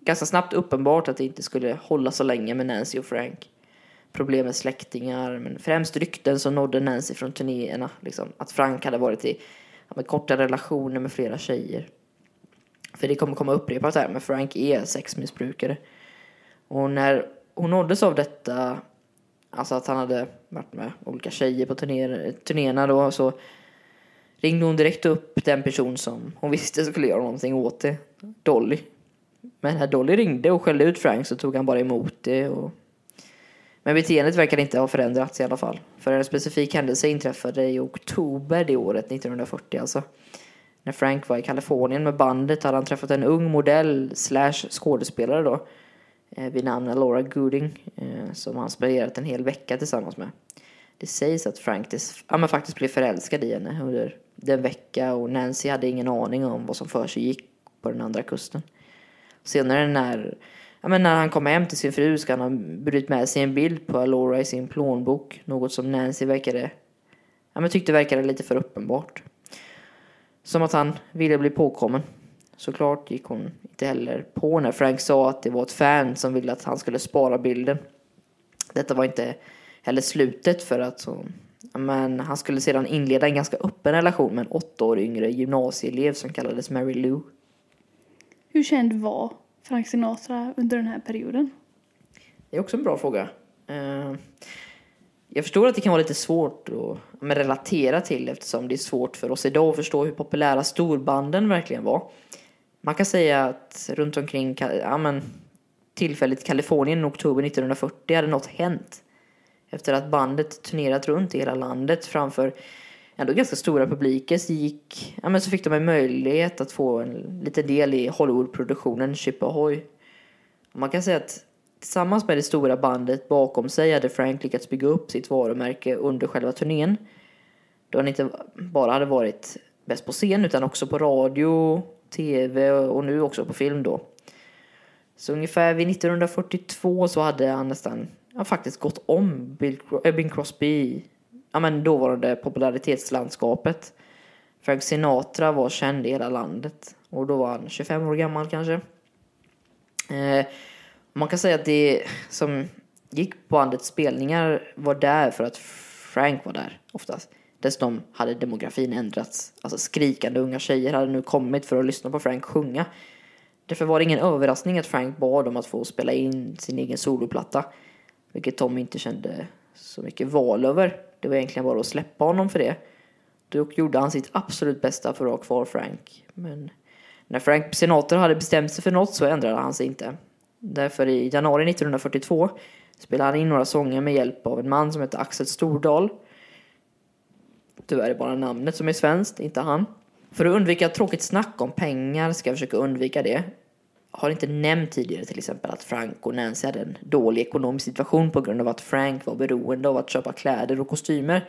ganska snabbt uppenbart att det inte skulle hålla så länge med Nancy och Frank problem med släktingar, men främst rykten som nådde Nancy från turnéerna. Liksom, att Frank hade varit i ja, med korta relationer med flera tjejer. För det kommer komma upprepat här, men Frank är sexmissbrukare. Och när hon nåddes av detta, alltså att han hade varit med olika tjejer på turnéer, turnéerna då, så ringde hon direkt upp den person som hon visste skulle göra någonting åt det, Dolly. Men när Dolly ringde och skällde ut Frank så tog han bara emot det och men beteendet verkar inte ha förändrats i alla fall. För en specifik händelse inträffade i oktober det året, 1940 alltså. När Frank var i Kalifornien med bandet hade han träffat en ung modell slash skådespelare då. Eh, vid namn Laura Gooding. Eh, som han spenderat en hel vecka tillsammans med. Det sägs att Frank ja, men faktiskt blev förälskad i henne under den vecka och Nancy hade ingen aning om vad som för sig gick på den andra kusten. Senare när ja, men när han kom hem till sin fru ska han ha burit med sig en bild på Laura i sin plånbok. Något som Nancy verkade, ja, men tyckte verkade lite för uppenbart. Som att han ville bli påkommen. Såklart gick hon inte heller på när Frank sa att det var ett fan som ville att han skulle spara bilden. Detta var inte heller slutet för att så, men han skulle sedan inleda en ganska öppen relation med en åtta år yngre gymnasieelev som kallades Mary Lou. Hur känd var Frank Sinatra under den här perioden? Det är också en bra fråga. Eh, jag förstår att det kan vara lite svårt att relatera till eftersom det är svårt för oss idag att förstå hur populära storbanden verkligen var. Man kan säga att runt omkring ja, men, tillfälligt Kalifornien i oktober 1940 hade något hänt. Efter att bandet turnerat runt i hela landet framför ändå ganska stora publiker så, gick, ja, men så fick de en möjlighet att få en liten del i Hollywoodproduktionen Chip Ahoy. Man kan säga att tillsammans med det stora bandet bakom sig hade Frank lyckats bygga upp sitt varumärke under själva turnén. Då han inte bara hade varit bäst på scen utan också på radio, tv och nu också på film då. Så ungefär vid 1942 så hade han nästan ja, faktiskt gått om Bill, äh, Bing Crosby ja, men dåvarande popularitetslandskapet. Frank Sinatra var känd i hela landet och då var han 25 år gammal kanske. Eh, man kan säga att det som gick på bandets spelningar var där för att Frank var där oftast. Dessutom hade demografin ändrats. Alltså skrikande unga tjejer hade nu kommit för att lyssna på Frank sjunga. Därför var det ingen överraskning att Frank bad om att få spela in sin egen soloplatta. Vilket Tom inte kände så mycket val över. Det var egentligen bara att släppa honom för det. Då gjorde han sitt absolut bästa för att ha kvar Frank. Men när Frank Sinatra hade bestämt sig för något så ändrade han sig inte. Därför i januari 1942 spelade han in några sånger med hjälp av en man som hette Axel Stordal. Tyvärr är det bara namnet som är svenskt, inte han. För att undvika tråkigt snack om pengar ska jag försöka undvika det. Har inte nämnt tidigare till exempel att Frank och Nancy hade en dålig ekonomisk situation på grund av att Frank var beroende av att köpa kläder och kostymer.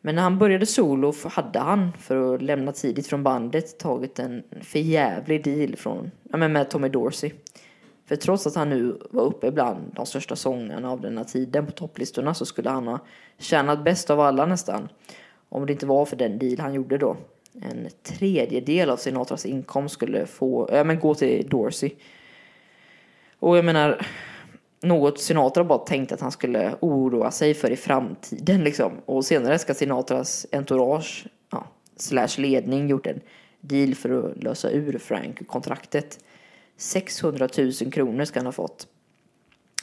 Men när han började solo hade han, för att lämna tidigt från bandet, tagit en förjävlig deal från, ja, men med Tommy Dorsey. För trots att han nu var uppe bland de största sångarna av denna tiden på topplistorna så skulle han ha tjänat bäst av alla nästan. Om det inte var för den deal han gjorde då. En tredjedel av Sinatras inkomst skulle få, ja, men gå till Dorsey. Och jag menar, något Sinatra bara tänkte att han skulle oroa sig för i framtiden liksom. Och senare ska Sinatras entourage, ja, slash ledning gjort en deal för att lösa ur Frank kontraktet. 600 000 kronor ska han ha fått.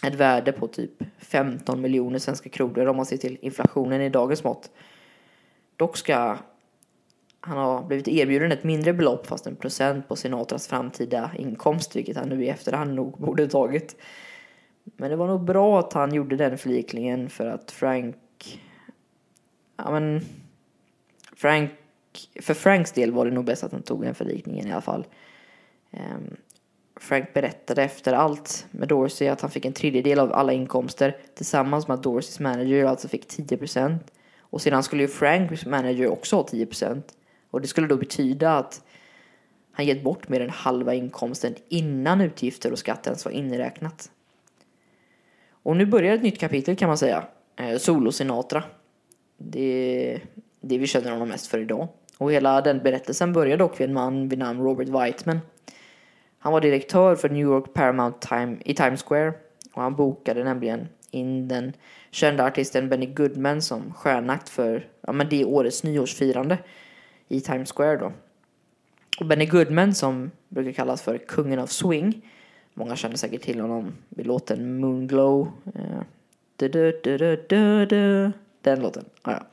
Ett värde på typ 15 miljoner svenska kronor om man ser till inflationen i dagens mått. Dock ska han ha blivit erbjuden ett mindre belopp fast en procent på Sinatras framtida inkomst, vilket han nu i efterhand nog borde tagit. Men det var nog bra att han gjorde den förlikningen för att Frank... Ja men... Frank... För Franks del var det nog bäst att han tog den förlikningen i alla fall. Um, Frank berättade efter allt med Dorsey att han fick en tredjedel av alla inkomster tillsammans med att Dorseys manager alltså fick 10%. Och sedan skulle ju Franks manager också ha 10%. Och det skulle då betyda att han gett bort mer än halva inkomsten innan utgifter och skatt ens var inräknat. Och nu börjar ett nytt kapitel kan man säga. Eh, Solo Sinatra. Det är det vi känner honom mest för idag. Och hela den berättelsen börjar dock vid en man vid namn Robert Whiteman. Han var direktör för New York Paramount Time i Times Square och han bokade nämligen in den kända artisten Benny Goodman som stjärnakt för ja, men det årets nyårsfirande i Times Square då. Och Benny Goodman som brukar kallas för kungen av swing Många känner säkert till honom vid låten Moonglow. Eh, den låten. Ja.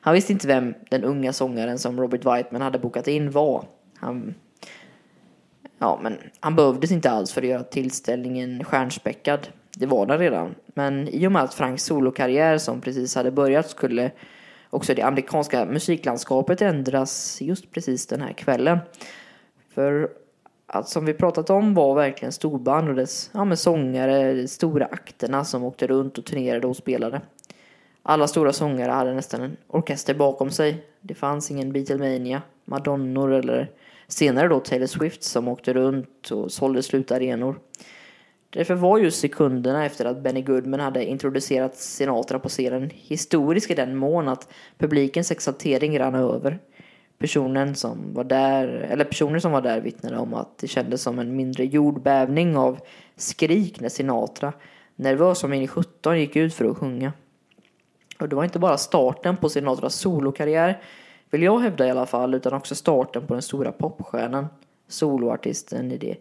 Han visste inte vem den unga sångaren som Robert Whiteman hade bokat in var. Han, ja, men han behövdes inte alls för att göra tillställningen stjärnspäckad. Det var den redan. Men i och med att Franks solokarriär som precis hade börjat skulle också det amerikanska musiklandskapet ändras just precis den här kvällen. För att som vi pratat om var verkligen storband och dess ja, sångare, de stora akterna som åkte runt och turnerade och spelade. Alla stora sångare hade nästan en orkester bakom sig. Det fanns ingen Beatlemania, Madonnor eller senare då Taylor Swift som åkte runt och sålde slutarenor. Därför var just sekunderna efter att Benny Goodman hade introducerat Sinatra på scenen historisk i den mån att publikens exaltering rann över. Personen som var där, eller personer som var där vittnade om att det kändes som en mindre jordbävning av skrik när Sinatra, nervös som in i 17, gick ut för att sjunga. Och det var inte bara starten på Sinatras solokarriär, vill jag hävda i alla fall, utan också starten på den stora popstjärnan, soloartisten i det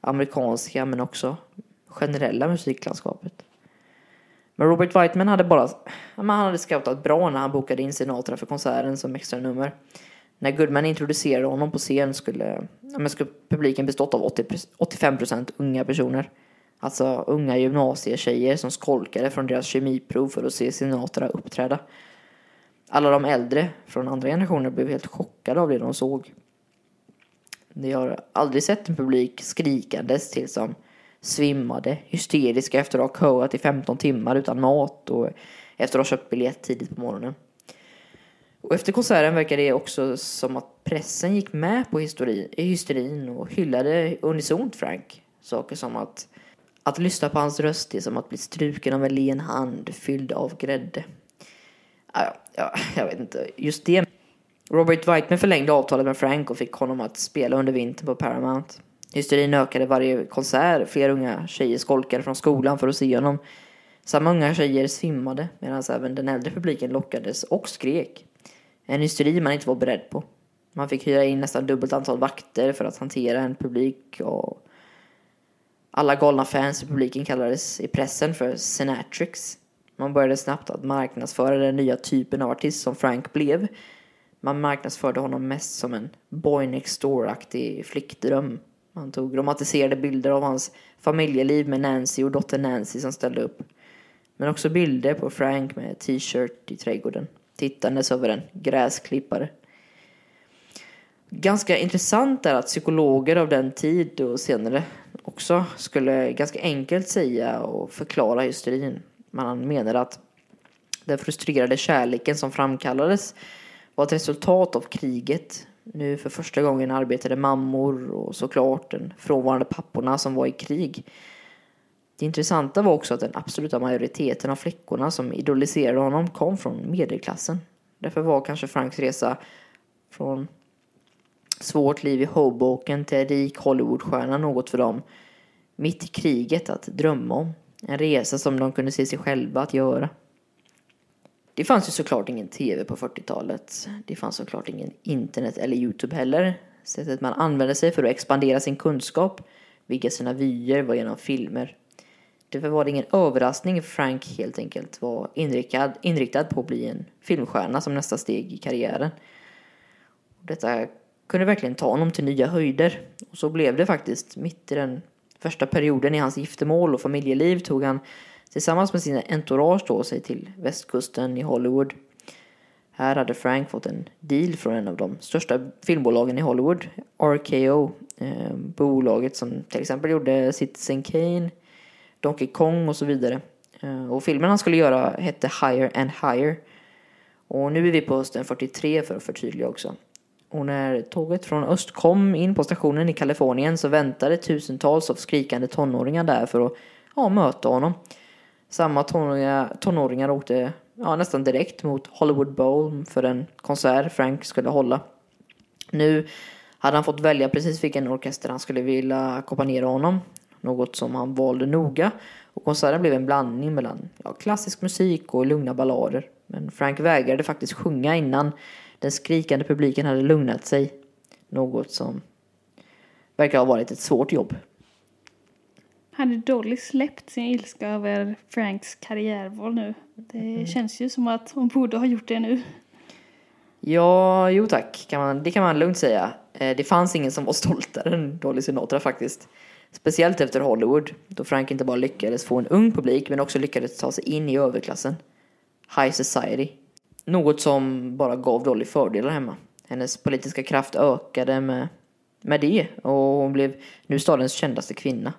amerikanska men också generella musiklandskapet. Men Robert Whiteman hade bara, han hade scoutat bra när han bokade in Sinatra för konserten som extra nummer. När Goodman introducerade honom på scen skulle, ja, skulle publiken bestått av 80, 85% unga personer. Alltså unga gymnasietjejer som skolkade från deras kemiprov för att se Sinatra uppträda. Alla de äldre från andra generationer blev helt chockade av det de såg. De har aldrig sett en publik skrikandes till som svimmade, hysteriska efter att ha köat i 15 timmar utan mat och efter att ha köpt biljett tidigt på morgonen. Och efter konserten verkar det också som att pressen gick med på hysterin och hyllade unisont Frank. Saker som att att lyssna på hans röst är som att bli struken av en len hand fylld av grädde. Ja, ja, jag vet inte. Just det. Robert Whiteman förlängde avtalet med Frank och fick honom att spela under vintern på Paramount. Hysterin ökade varje konsert. Fler unga tjejer skolkade från skolan för att se honom. Samma unga tjejer svimmade medan även den äldre publiken lockades och skrek. En hysteri man inte var beredd på. Man fick hyra in nästan dubbelt antal vakter för att hantera en publik och alla galna fans i publiken kallades i pressen för Senatrix. Man började snabbt att marknadsföra den nya typen av artist som Frank blev. Man marknadsförde honom mest som en boy next door-aktig flickdröm. Man tog romantiserade bilder av hans familjeliv med Nancy och dotter Nancy som ställde upp. Men också bilder på Frank med t-shirt i trädgården, tittandes över en gräsklippare. Ganska intressant är att psykologer av den tid och senare också skulle ganska enkelt säga och förklara hysterin. Man menar att den frustrerade kärleken som framkallades var ett resultat av kriget. Nu för första gången arbetade mammor och såklart den frånvarande papporna som var i krig. Det intressanta var också att den absoluta majoriteten av flickorna som idoliserade honom kom från medelklassen. Därför var kanske Franks resa från svårt liv i Hoboken till rik Hollywoodstjärna något för dem mitt i kriget att drömma om. En resa som de kunde se sig själva att göra. Det fanns ju såklart ingen tv på 40-talet. Det fanns såklart ingen internet eller Youtube heller. Sättet man använde sig för att expandera sin kunskap, vidga sina vyer var genom filmer. Därför var det ingen överraskning Frank helt enkelt var inriktad, inriktad på att bli en filmstjärna som nästa steg i karriären. Detta kunde verkligen ta honom till nya höjder. Och så blev det faktiskt. Mitt i den första perioden i hans giftermål och familjeliv tog han tillsammans med sina entourage då sig till västkusten i Hollywood. Här hade Frank fått en deal från en av de största filmbolagen i Hollywood, RKO. Eh, bolaget som till exempel gjorde Citizen Kane, Donkey Kong och så vidare. Eh, och filmen han skulle göra hette Higher and Higher. Och nu är vi på hösten 43 för att förtydliga också. Och när tåget från öst kom in på stationen i Kalifornien så väntade tusentals av skrikande tonåringar där för att ja, möta honom. Samma tonåringar, tonåringar åkte ja, nästan direkt mot Hollywood Bowl för en konsert Frank skulle hålla. Nu hade han fått välja precis vilken orkester han skulle vilja ackompanjera honom. Något som han valde noga. Och konserten blev en blandning mellan ja, klassisk musik och lugna ballader. Men Frank vägrade faktiskt sjunga innan den skrikande publiken hade lugnat sig. Något som verkar ha varit ett svårt jobb. Hade Dolly släppt sin ilska över Franks karriärval nu? Det mm. känns ju som att hon borde ha gjort det nu. Ja, jo tack. Kan man, det kan man lugnt säga. Eh, det fanns ingen som var stoltare än Dolly Sinatra faktiskt. Speciellt efter Hollywood, då Frank inte bara lyckades få en ung publik men också lyckades ta sig in i överklassen. High Society. Något som bara gav Dolly fördelar hemma. Hennes politiska kraft ökade med, med det och hon blev nu stadens kändaste kvinna.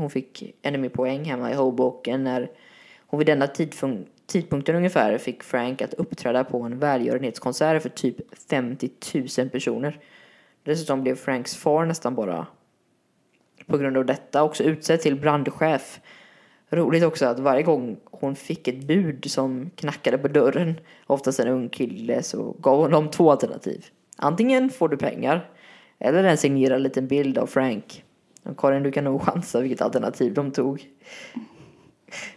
Hon fick ännu mer poäng hemma i Hoboken när hon vid denna tidpunkten ungefär fick Frank att uppträda på en välgörenhetskonsert för typ 50 000 personer. Dessutom blev Franks far nästan bara på grund av detta också utsedd till brandchef Roligt också att varje gång hon fick ett bud som knackade på dörren, oftast en ung kille, så gav hon dem två alternativ. Antingen får du pengar, eller en signerad liten bild av Frank. Karin, du kan nog chansa vilket alternativ de tog.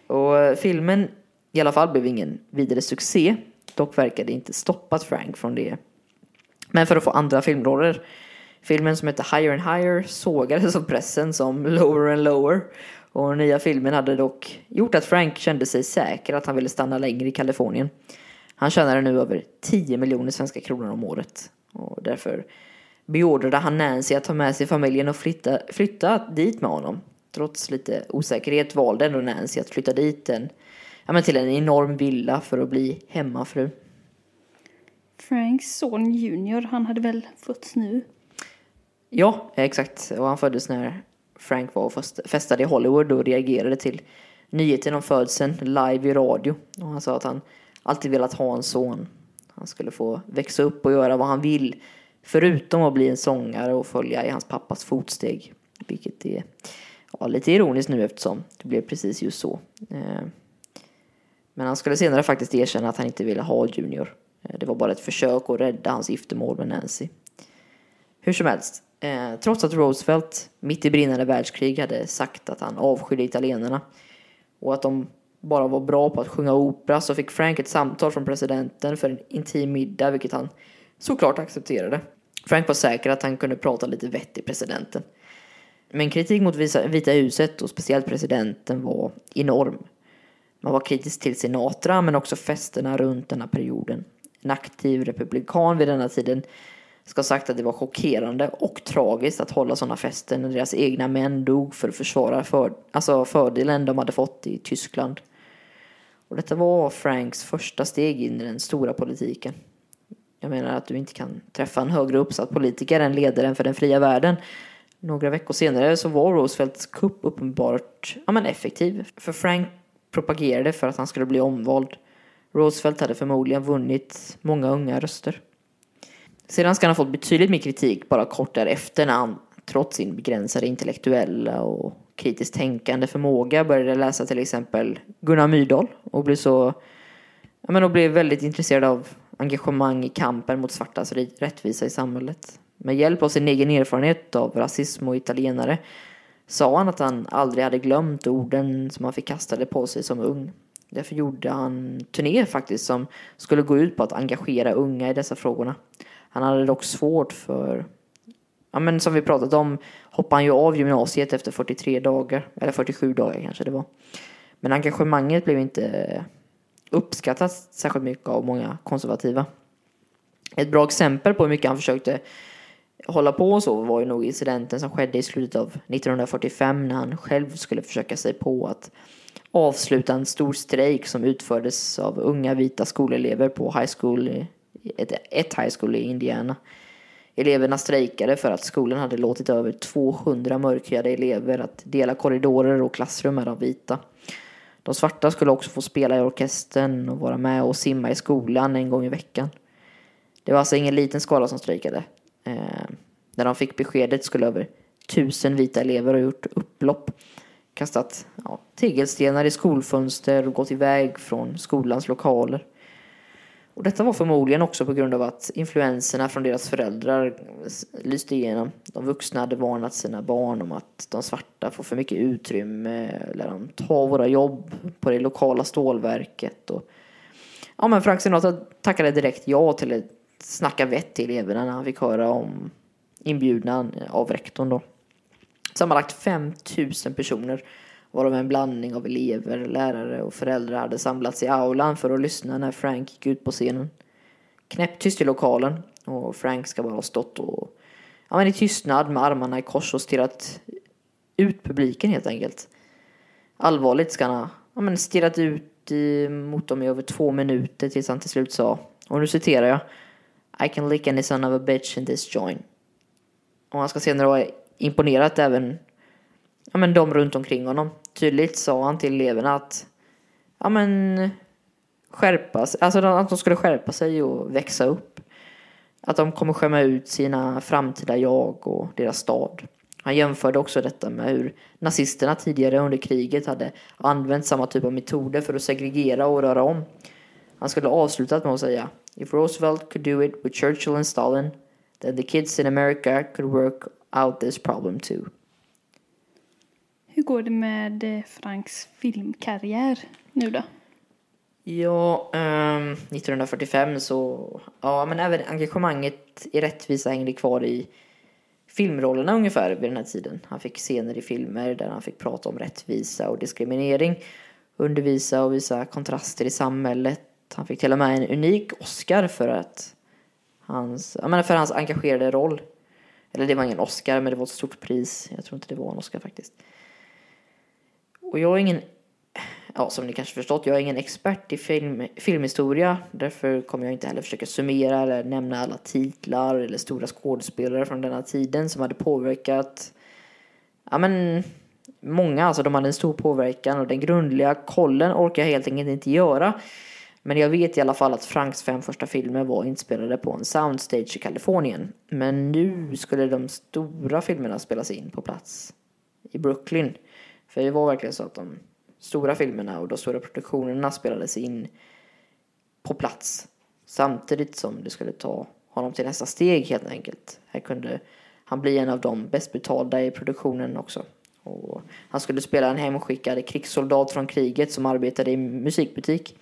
Och filmen i alla fall blev ingen vidare succé. Dock verkade inte stoppat Frank från det. Men för att få andra filmroller. Filmen som hette Higher and Higher sågades av pressen som Lower and Lower och nya filmen hade dock gjort att Frank kände sig säker att han ville stanna längre i Kalifornien. Han tjänade nu över 10 miljoner svenska kronor om året. Och därför beordrade han Nancy att ta med sig familjen och flytta, flytta dit med honom. Trots lite osäkerhet valde ändå Nancy att flytta dit en, ja, men till en enorm villa för att bli hemmafru. Franks son Junior, han hade väl fötts nu? Ja, exakt. Och han föddes när Frank var och festade i Hollywood och reagerade till nyheten om födseln live i radio. Och han sa att han alltid velat ha en son. Han skulle få växa upp och göra vad han vill. Förutom att bli en sångare och följa i hans pappas fotsteg. Vilket är ja, lite ironiskt nu eftersom det blev precis just så. Eh, men han skulle senare faktiskt erkänna att han inte ville ha Junior. Eh, det var bara ett försök att rädda hans giftermål med Nancy. Hur som helst, eh, trots att Roosevelt mitt i brinnande världskrig hade sagt att han avskydde italienarna och att de bara var bra på att sjunga opera så fick Frank ett samtal från presidenten för en intim middag, vilket han såklart accepterade. Frank var säker att han kunde prata lite vett i presidenten. Men kritik mot Vita huset och speciellt presidenten var enorm. Man var kritisk till Sinatra men också festerna runt denna perioden. En aktiv republikan vid denna tiden ska ha sagt att det var chockerande och tragiskt att hålla sådana fester när deras egna män dog för att försvara för, alltså fördelen de hade fått i Tyskland. Och detta var Franks första steg in i den stora politiken. Jag menar att du inte kan träffa en högre uppsatt politiker än ledaren för den fria världen. Några veckor senare så var Roosevelts kupp uppenbart ja, men effektiv. För Frank propagerade för att han skulle bli omvald. Roosevelt hade förmodligen vunnit många unga röster. Sedan ska han ha fått betydligt mer kritik bara kort därefter när han trots sin begränsade intellektuella och kritiskt tänkande förmåga började läsa till exempel Gunnar Myrdal och blev så ja, men och blev väldigt intresserad av engagemang i kampen mot svartas alltså rättvisa i samhället. Med hjälp av sin egen erfarenhet av rasism och italienare sa han att han aldrig hade glömt orden som han fick kastade på sig som ung. Därför gjorde han turné faktiskt som skulle gå ut på att engagera unga i dessa frågorna. Han hade dock svårt för, ja men som vi pratat om, hoppade han ju av gymnasiet efter 43 dagar, eller 47 dagar kanske det var. Men engagemanget blev inte uppskattas särskilt mycket av många konservativa. Ett bra exempel på hur mycket han försökte hålla på och så var ju nog incidenten som skedde i slutet av 1945 när han själv skulle försöka sig på att avsluta en stor strejk som utfördes av unga vita skolelever på high school ett, ett high school i Indiana. Eleverna strejkade för att skolan hade låtit över 200 mörkhyade elever att dela korridorer och klassrum med de vita. De svarta skulle också få spela i orkestern och vara med och simma i skolan en gång i veckan. Det var alltså ingen liten skala som strejkade. Eh, när de fick beskedet skulle över tusen vita elever ha gjort upplopp, kastat ja, tegelstenar i skolfönster och gått iväg från skolans lokaler. Och detta var förmodligen också på grund av att influenserna från deras föräldrar lyste igenom. De vuxna hade varnat sina barn om att de svarta får för mycket utrymme, eller de tar våra jobb på det lokala stålverket. Och... Ja, men Frank Sinatra tackade direkt ja till att snacka vett till eleverna när han fick höra om inbjudan av rektorn då. Sammanlagt 5000 personer varav en blandning av elever, lärare och föräldrar hade samlats i aulan för att lyssna när Frank gick ut på scenen. Knäpptyst i lokalen och Frank ska bara ha stått och ja, men i tystnad med armarna i kors och stirrat ut publiken helt enkelt. Allvarligt ska han ha ja, men stirrat ut i, mot dem i över två minuter tills han till slut sa, och nu citerar jag, I can lick any son of a bitch in this joint. Och han ska senare ha imponerat även ja, men de runt omkring honom. Tydligt sa han till eleverna att ja, men, skärpa sig, alltså att de skulle skärpa sig och växa upp. Att de kommer skämma ut sina framtida jag och deras stad. Han jämförde också detta med hur nazisterna tidigare under kriget hade använt samma typ av metoder för att segregera och röra om. Han skulle avslutat med att säga If Roosevelt could do it with Churchill and Stalin, then the kids in America could work out this problem too. Hur går det med eh, Franks filmkarriär nu då? Ja, ehm, um, 1945 så, ja men även engagemanget i rättvisa hängde kvar i filmrollerna ungefär vid den här tiden. Han fick scener i filmer där han fick prata om rättvisa och diskriminering, undervisa och visa kontraster i samhället. Han fick till och med en unik Oscar för att hans, jag menar för hans engagerade roll. Eller det var ingen Oscar, men det var ett stort pris. Jag tror inte det var en Oscar faktiskt. Och jag är ingen, ja som ni kanske förstått, jag är ingen expert i film, filmhistoria. Därför kommer jag inte heller försöka summera eller nämna alla titlar eller stora skådespelare från denna tiden som hade påverkat, ja men många, alltså de hade en stor påverkan och den grundliga kollen orkar jag helt enkelt inte göra. Men jag vet i alla fall att Franks fem första filmer var inspelade på en soundstage i Kalifornien. Men nu skulle de stora filmerna spelas in på plats i Brooklyn. För det var verkligen så att de stora filmerna och de stora produktionerna spelades in på plats. Samtidigt som det skulle ta honom till nästa steg helt enkelt. Här kunde han bli en av de bäst betalda i produktionen också. Och han skulle spela en hemskickad krigssoldat från kriget som arbetade i musikbutik.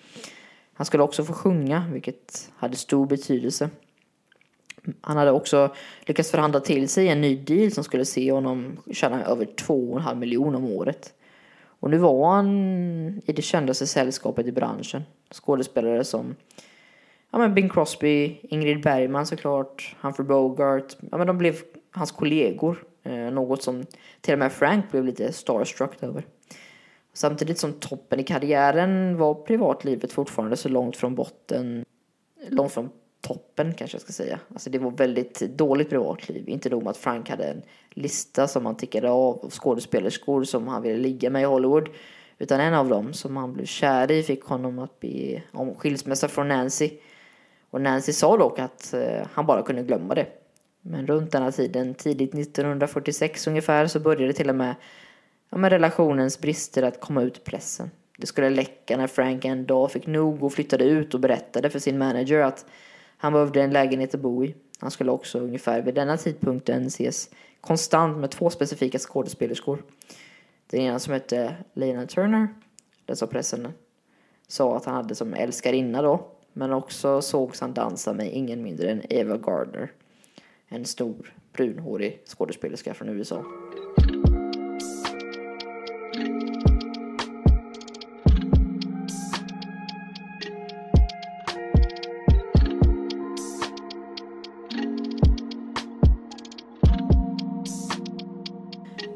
Han skulle också få sjunga, vilket hade stor betydelse. Han hade också lyckats förhandla till sig en ny deal som skulle se honom tjäna över 2,5 miljoner om året. Och nu var han i det kändaste sällskapet i branschen. Skådespelare som ja, men Bing Crosby, Ingrid Bergman såklart, Humphrey Bogart. Ja, men de blev hans kollegor. Eh, något som till och med Frank blev lite starstruck över. Samtidigt som toppen i karriären var privatlivet fortfarande så långt från botten, långt från toppen kanske jag ska säga. Alltså det var väldigt dåligt privatliv. Inte nog med att Frank hade en lista som han tickade av skådespelerskor som han ville ligga med i Hollywood. Utan en av dem som han blev kär i fick honom att be om skilsmässa från Nancy. Och Nancy sa dock att eh, han bara kunde glömma det. Men runt denna tiden, tidigt 1946 ungefär, så började till och med ja, med relationens brister att komma ut i pressen. Det skulle läcka när Frank en dag fick nog och flyttade ut och berättade för sin manager att han behövde en lägenhet att bo i. Han skulle också ungefär vid denna tidpunkten ses konstant med två specifika skådespelerskor. Den ena som hette Lena Turner, den sa pressen sa att han hade som älskarinna då. Men också sågs han dansa med ingen mindre än Eva Gardner. En stor brunhårig skådespelerska från USA.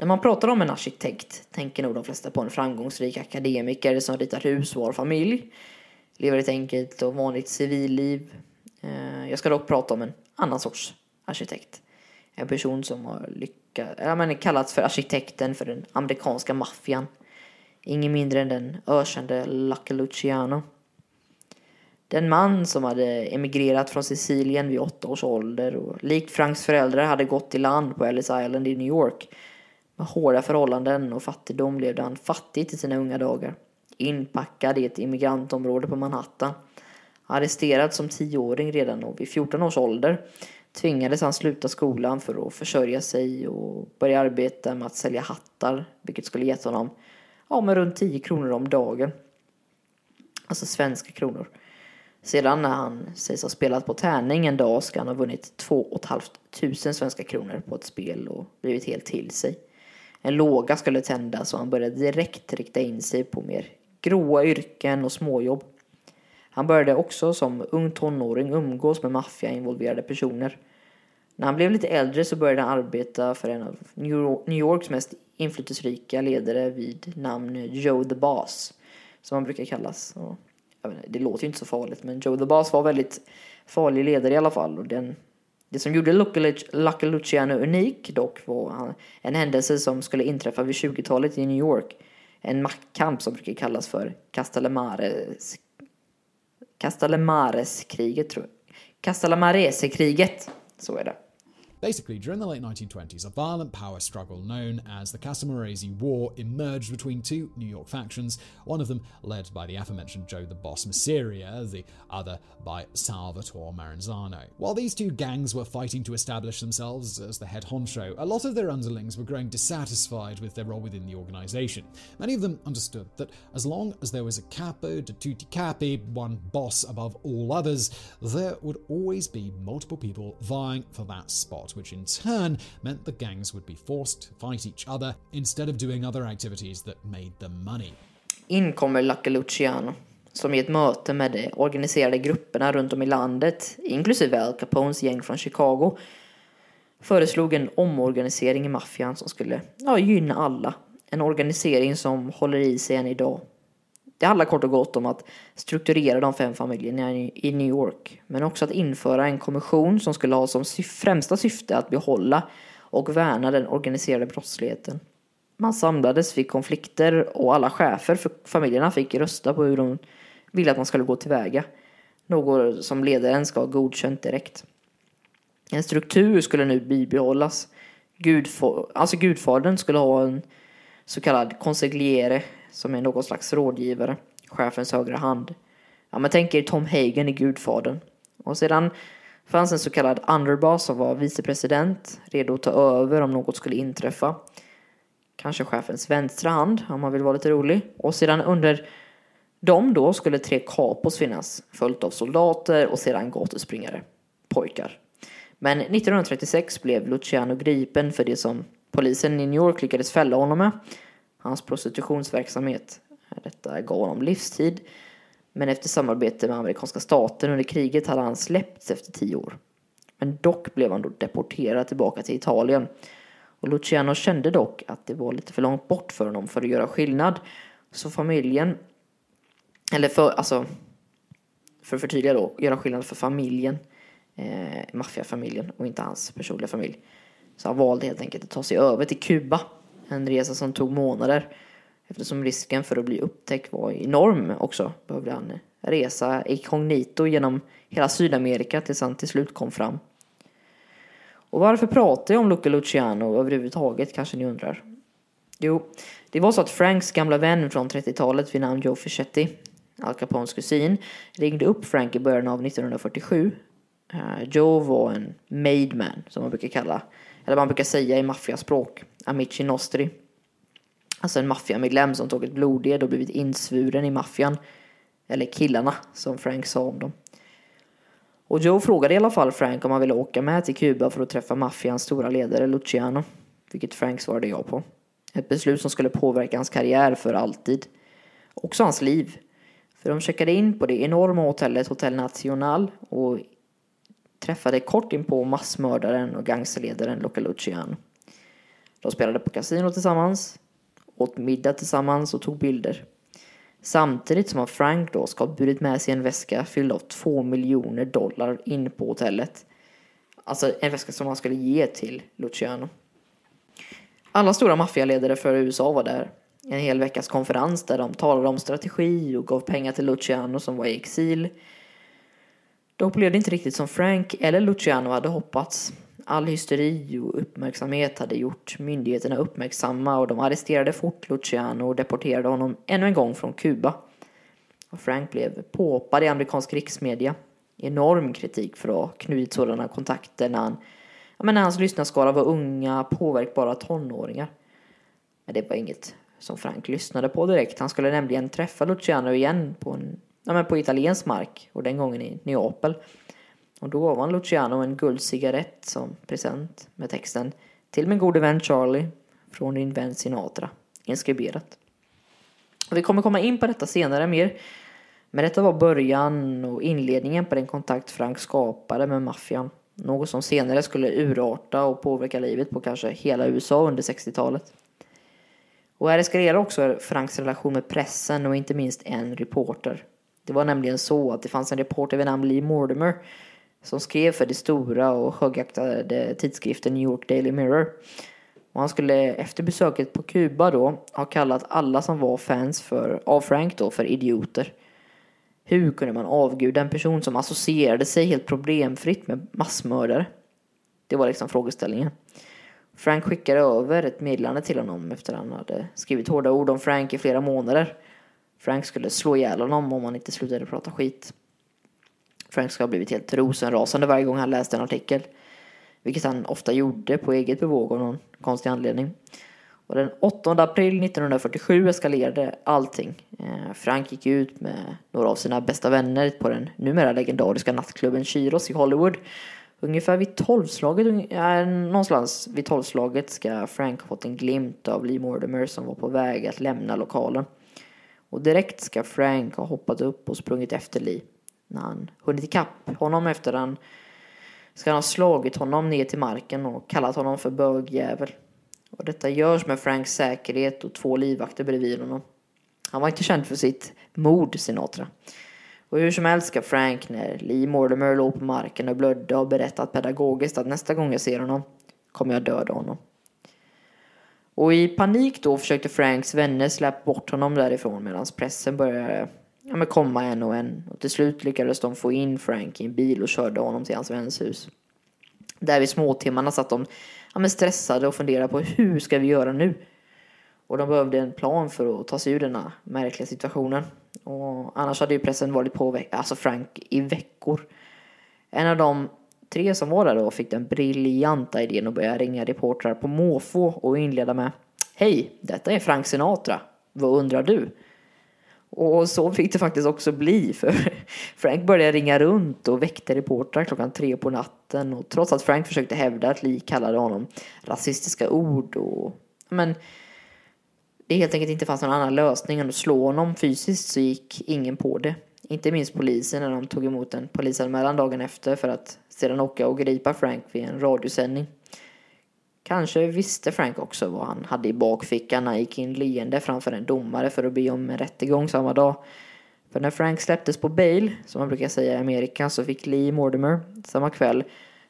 När man pratar om en arkitekt tänker nog de flesta på en framgångsrik akademiker som ritar hus och har familj. Lever ett enkelt och vanligt civilliv. Eh, jag ska dock prata om en annan sorts arkitekt. En person som har lyckats, ja, men kallats för arkitekten för den amerikanska maffian. Ingen mindre än den ökände Lucky Luciano. Den man som hade emigrerat från Sicilien vid åtta års ålder och likt Franks föräldrar hade gått i land på Ellis Island i New York med hårda förhållanden och fattigdom levde han fattigt i sina unga dagar. Inpackad i ett immigrantområde på Manhattan. Arresterad som tioåring redan och vid 14 års ålder tvingades han sluta skolan för att försörja sig och börja arbeta med att sälja hattar, vilket skulle gett honom ja, med runt 10 kronor om dagen. Alltså svenska kronor. Sedan när han sägs ha spelat på tärning en dag ska han ha vunnit 2 500 svenska kronor på ett spel och blivit helt till sig. En låga skulle tändas och han började direkt rikta in sig på mer gråa yrken och småjobb. Han började också som ung tonåring umgås med maffiainvolverade personer. När han blev lite äldre så började han arbeta för en av New Yorks mest inflytelserika ledare vid namn Joe the Boss, som han brukar kallas. Och, inte, det låter ju inte så farligt, men Joe the Boss var väldigt farlig ledare i alla fall. Och den det som gjorde Lucky Luciano unik dock var en händelse som skulle inträffa vid 20-talet i New York. En maktkamp som brukar kallas för Castellamares Castellamares-kriget tror jag. Castellamares-kriget, så är det. Basically, during the late 1920s, a violent power struggle known as the Casamaresi War emerged between two New York factions, one of them led by the aforementioned Joe the Boss Masseria, the other by Salvatore Maranzano. While these two gangs were fighting to establish themselves as the head honcho, a lot of their underlings were growing dissatisfied with their role within the organization. Many of them understood that as long as there was a capo de tutti capi, one boss above all others, there would always be multiple people vying for that spot which in turn meant the gangs would be forced to fight each other instead of doing other activities that made them money. In kommer Lucky Luciano, som i ett möte med de organiserade grupperna runt om i landet, inklusive Al Capones gäng från Chicago, föreslog en omorganisering i maffian som skulle ja, gynna alla. En organisering som håller i sig än idag. Det handlar kort och gott om att strukturera de fem familjerna i New York, men också att införa en kommission som skulle ha som främsta syfte att behålla och värna den organiserade brottsligheten. Man samlades vid konflikter och alla chefer för familjerna fick rösta på hur de ville att man skulle gå tillväga. Något som ledaren ska ha godkänt direkt. En struktur skulle nu bibehållas. Gudf alltså gudfadern skulle ha en så kallad konsegliere som är någon slags rådgivare, chefens högra hand. Ja, men tänk er Tom Hagen i Gudfadern. Och sedan fanns en så kallad underboss som var vicepresident, redo att ta över om något skulle inträffa. kanske chefens vänstra hand om man vill vara lite rolig. Och sedan under dem då skulle tre kapos finnas, följt av soldater och sedan gatuspringare, pojkar. Men 1936 blev Luciano gripen för det som polisen i New York lyckades fälla honom med, hans prostitutionsverksamhet. Detta gav honom livstid, men efter samarbete med amerikanska staten under kriget hade han släppts efter tio år. Men dock blev han då deporterad tillbaka till Italien. Och Luciano kände dock att det var lite för långt bort för honom för att göra skillnad. Så familjen, eller för, alltså, för att förtydliga då, göra skillnad för familjen, eh, maffiafamiljen och inte hans personliga familj. Så han valde helt enkelt att ta sig över till Kuba. En resa som tog månader. Eftersom risken för att bli upptäckt var enorm också behövde han resa inkognito genom hela Sydamerika tills han till slut kom fram. Och varför pratar jag om Luca Luciano överhuvudtaget kanske ni undrar? Jo, det var så att Franks gamla vän från 30-talet vid namn Joe Fischetti, Al Capones kusin, ringde upp Frank i början av 1947. Eh, Joe var en made man, som man brukar kalla, eller man brukar säga i maffiaspråk, amici nostri. Alltså en maffiamedlem som tagit bloded och blivit insvuren i maffian. Eller killarna, som Frank sa om dem. Och Joe frågade i alla fall Frank om han ville åka med till Kuba för att träffa maffians stora ledare Luciano. Vilket Frank svarade ja på. Ett beslut som skulle påverka hans karriär för alltid. Också hans liv. För de checkade in på det enorma hotellet Hotel Nacional och träffade kort in på massmördaren och gangsterledaren Luca Luciano. De spelade på kasino tillsammans, åt middag tillsammans och tog bilder. Samtidigt som Frank då ska ha burit med sig en väska fylld av två miljoner dollar in på hotellet. Alltså en väska som han skulle ge till Luciano. Alla stora maffialedare för USA var där. En hel veckas konferens där de talade om strategi och gav pengar till Luciano som var i exil. Dock blev det inte riktigt som Frank eller Luciano hade hoppats. All hysteri och uppmärksamhet hade gjort myndigheterna uppmärksamma och de arresterade fort Luciano och deporterade honom ännu en gång från Kuba. Och Frank blev påhoppad i amerikansk riksmedia. Enorm kritik för att ha knutit sådana kontakter när, han, ja, men när hans lyssnarskara var unga, påverkbara tonåringar. Men det var inget som Frank lyssnade på direkt. Han skulle nämligen träffa Luciano igen på, en, ja, men på italiensk mark och den gången i Neapel. Och då gav han Luciano en guldcigarett som present med texten Till min gode vän Charlie från din vän Sinatra. Inskriberat. Och vi kommer komma in på detta senare mer. Men detta var början och inledningen på den kontakt Frank skapade med maffian. Något som senare skulle urarta och påverka livet på kanske hela USA under 60-talet. Och här eskalerar också Franks relation med pressen och inte minst en reporter. Det var nämligen så att det fanns en reporter vid namn Lee Mortimer som skrev för det stora och högaktade tidskriften New York Daily Mirror. Och han skulle efter besöket på Kuba då ha kallat alla som var fans för, av Frank då för idioter. Hur kunde man avguda en person som associerade sig helt problemfritt med massmördare? Det var liksom frågeställningen. Frank skickade över ett meddelande till honom efter att han hade skrivit hårda ord om Frank i flera månader. Frank skulle slå ihjäl honom om han inte slutade prata skit. Frank ska ha blivit helt rosenrasande varje gång han läste en artikel. Vilket han ofta gjorde på eget bevåg av någon konstig anledning. Och den 8 april 1947 eskalerade allting. Eh, Frank gick ut med några av sina bästa vänner på den numera legendariska nattklubben Chiros i Hollywood. Ungefär vid tolvslaget, äh, någonstans vid tolvslaget ska Frank ha fått en glimt av Lee Mortimer som var på väg att lämna lokalen. Och direkt ska Frank ha hoppat upp och sprungit efter Lee när han hunnit ikapp honom efter den ska han ha slagit honom ner till marken och kallat honom för bögjävel. Och detta görs med Franks säkerhet och två livvakter bredvid honom. Han var inte känd för sitt mod, Sinatra. Och hur som helst ska Frank, när Lee Mortimer låg på marken och blödde, ha berättat pedagogiskt att nästa gång jag ser honom kommer jag döda honom. Och i panik då försökte Franks vänner släppa bort honom därifrån medan pressen började ja, men komma en och en. Och till slut lyckades de få in Frank i en bil och körde honom till hans väns hus. Där vid småtimmarna satt de ja, men stressade och funderade på hur ska vi göra nu? Och de behövde en plan för att ta sig ur denna märkliga situationen. Och annars hade ju pressen varit på alltså Frank i veckor. En av de tre som var där då fick den briljanta idén att börja ringa reportrar på måfå och inleda med Hej, detta är Frank Sinatra. Vad undrar du? Och så fick det faktiskt också bli för Frank började ringa runt och väckte reportrar klockan tre på natten och trots att Frank försökte hävda att Lee kallade honom rasistiska ord och men det helt enkelt inte fanns någon annan lösning än att slå honom fysiskt så gick ingen på det. Inte minst polisen när de tog emot en polisanmälan dagen efter för att sedan åka och gripa Frank vid en radiosändning. Kanske visste Frank också vad han hade i bakfickan när han gick in leende framför en domare för att be om en rättegång samma dag. För när Frank släpptes på bail, som man brukar säga i Amerika, så fick Lee Mortimer samma kväll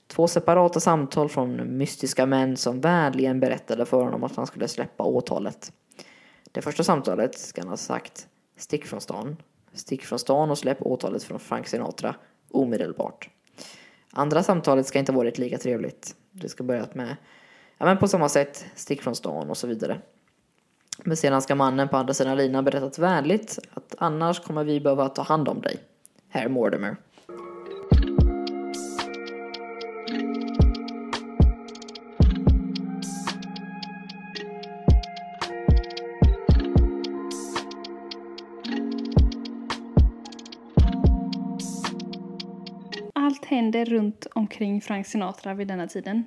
två separata samtal från mystiska män som vänligen berättade för honom att han skulle släppa åtalet. Det första samtalet ska han ha sagt stick från stan, stick från stan och släpp åtalet från Frank Sinatra omedelbart. Andra samtalet ska inte ha varit lika trevligt. Det ska börjat med ja, men på samma sätt, stick från stan och så vidare. Men sedan ska mannen på andra sidan linan berättat vänligt att annars kommer vi behöva ta hand om dig, herr Mortimer. Allt händer runt omkring Frank Sinatra vid denna tiden.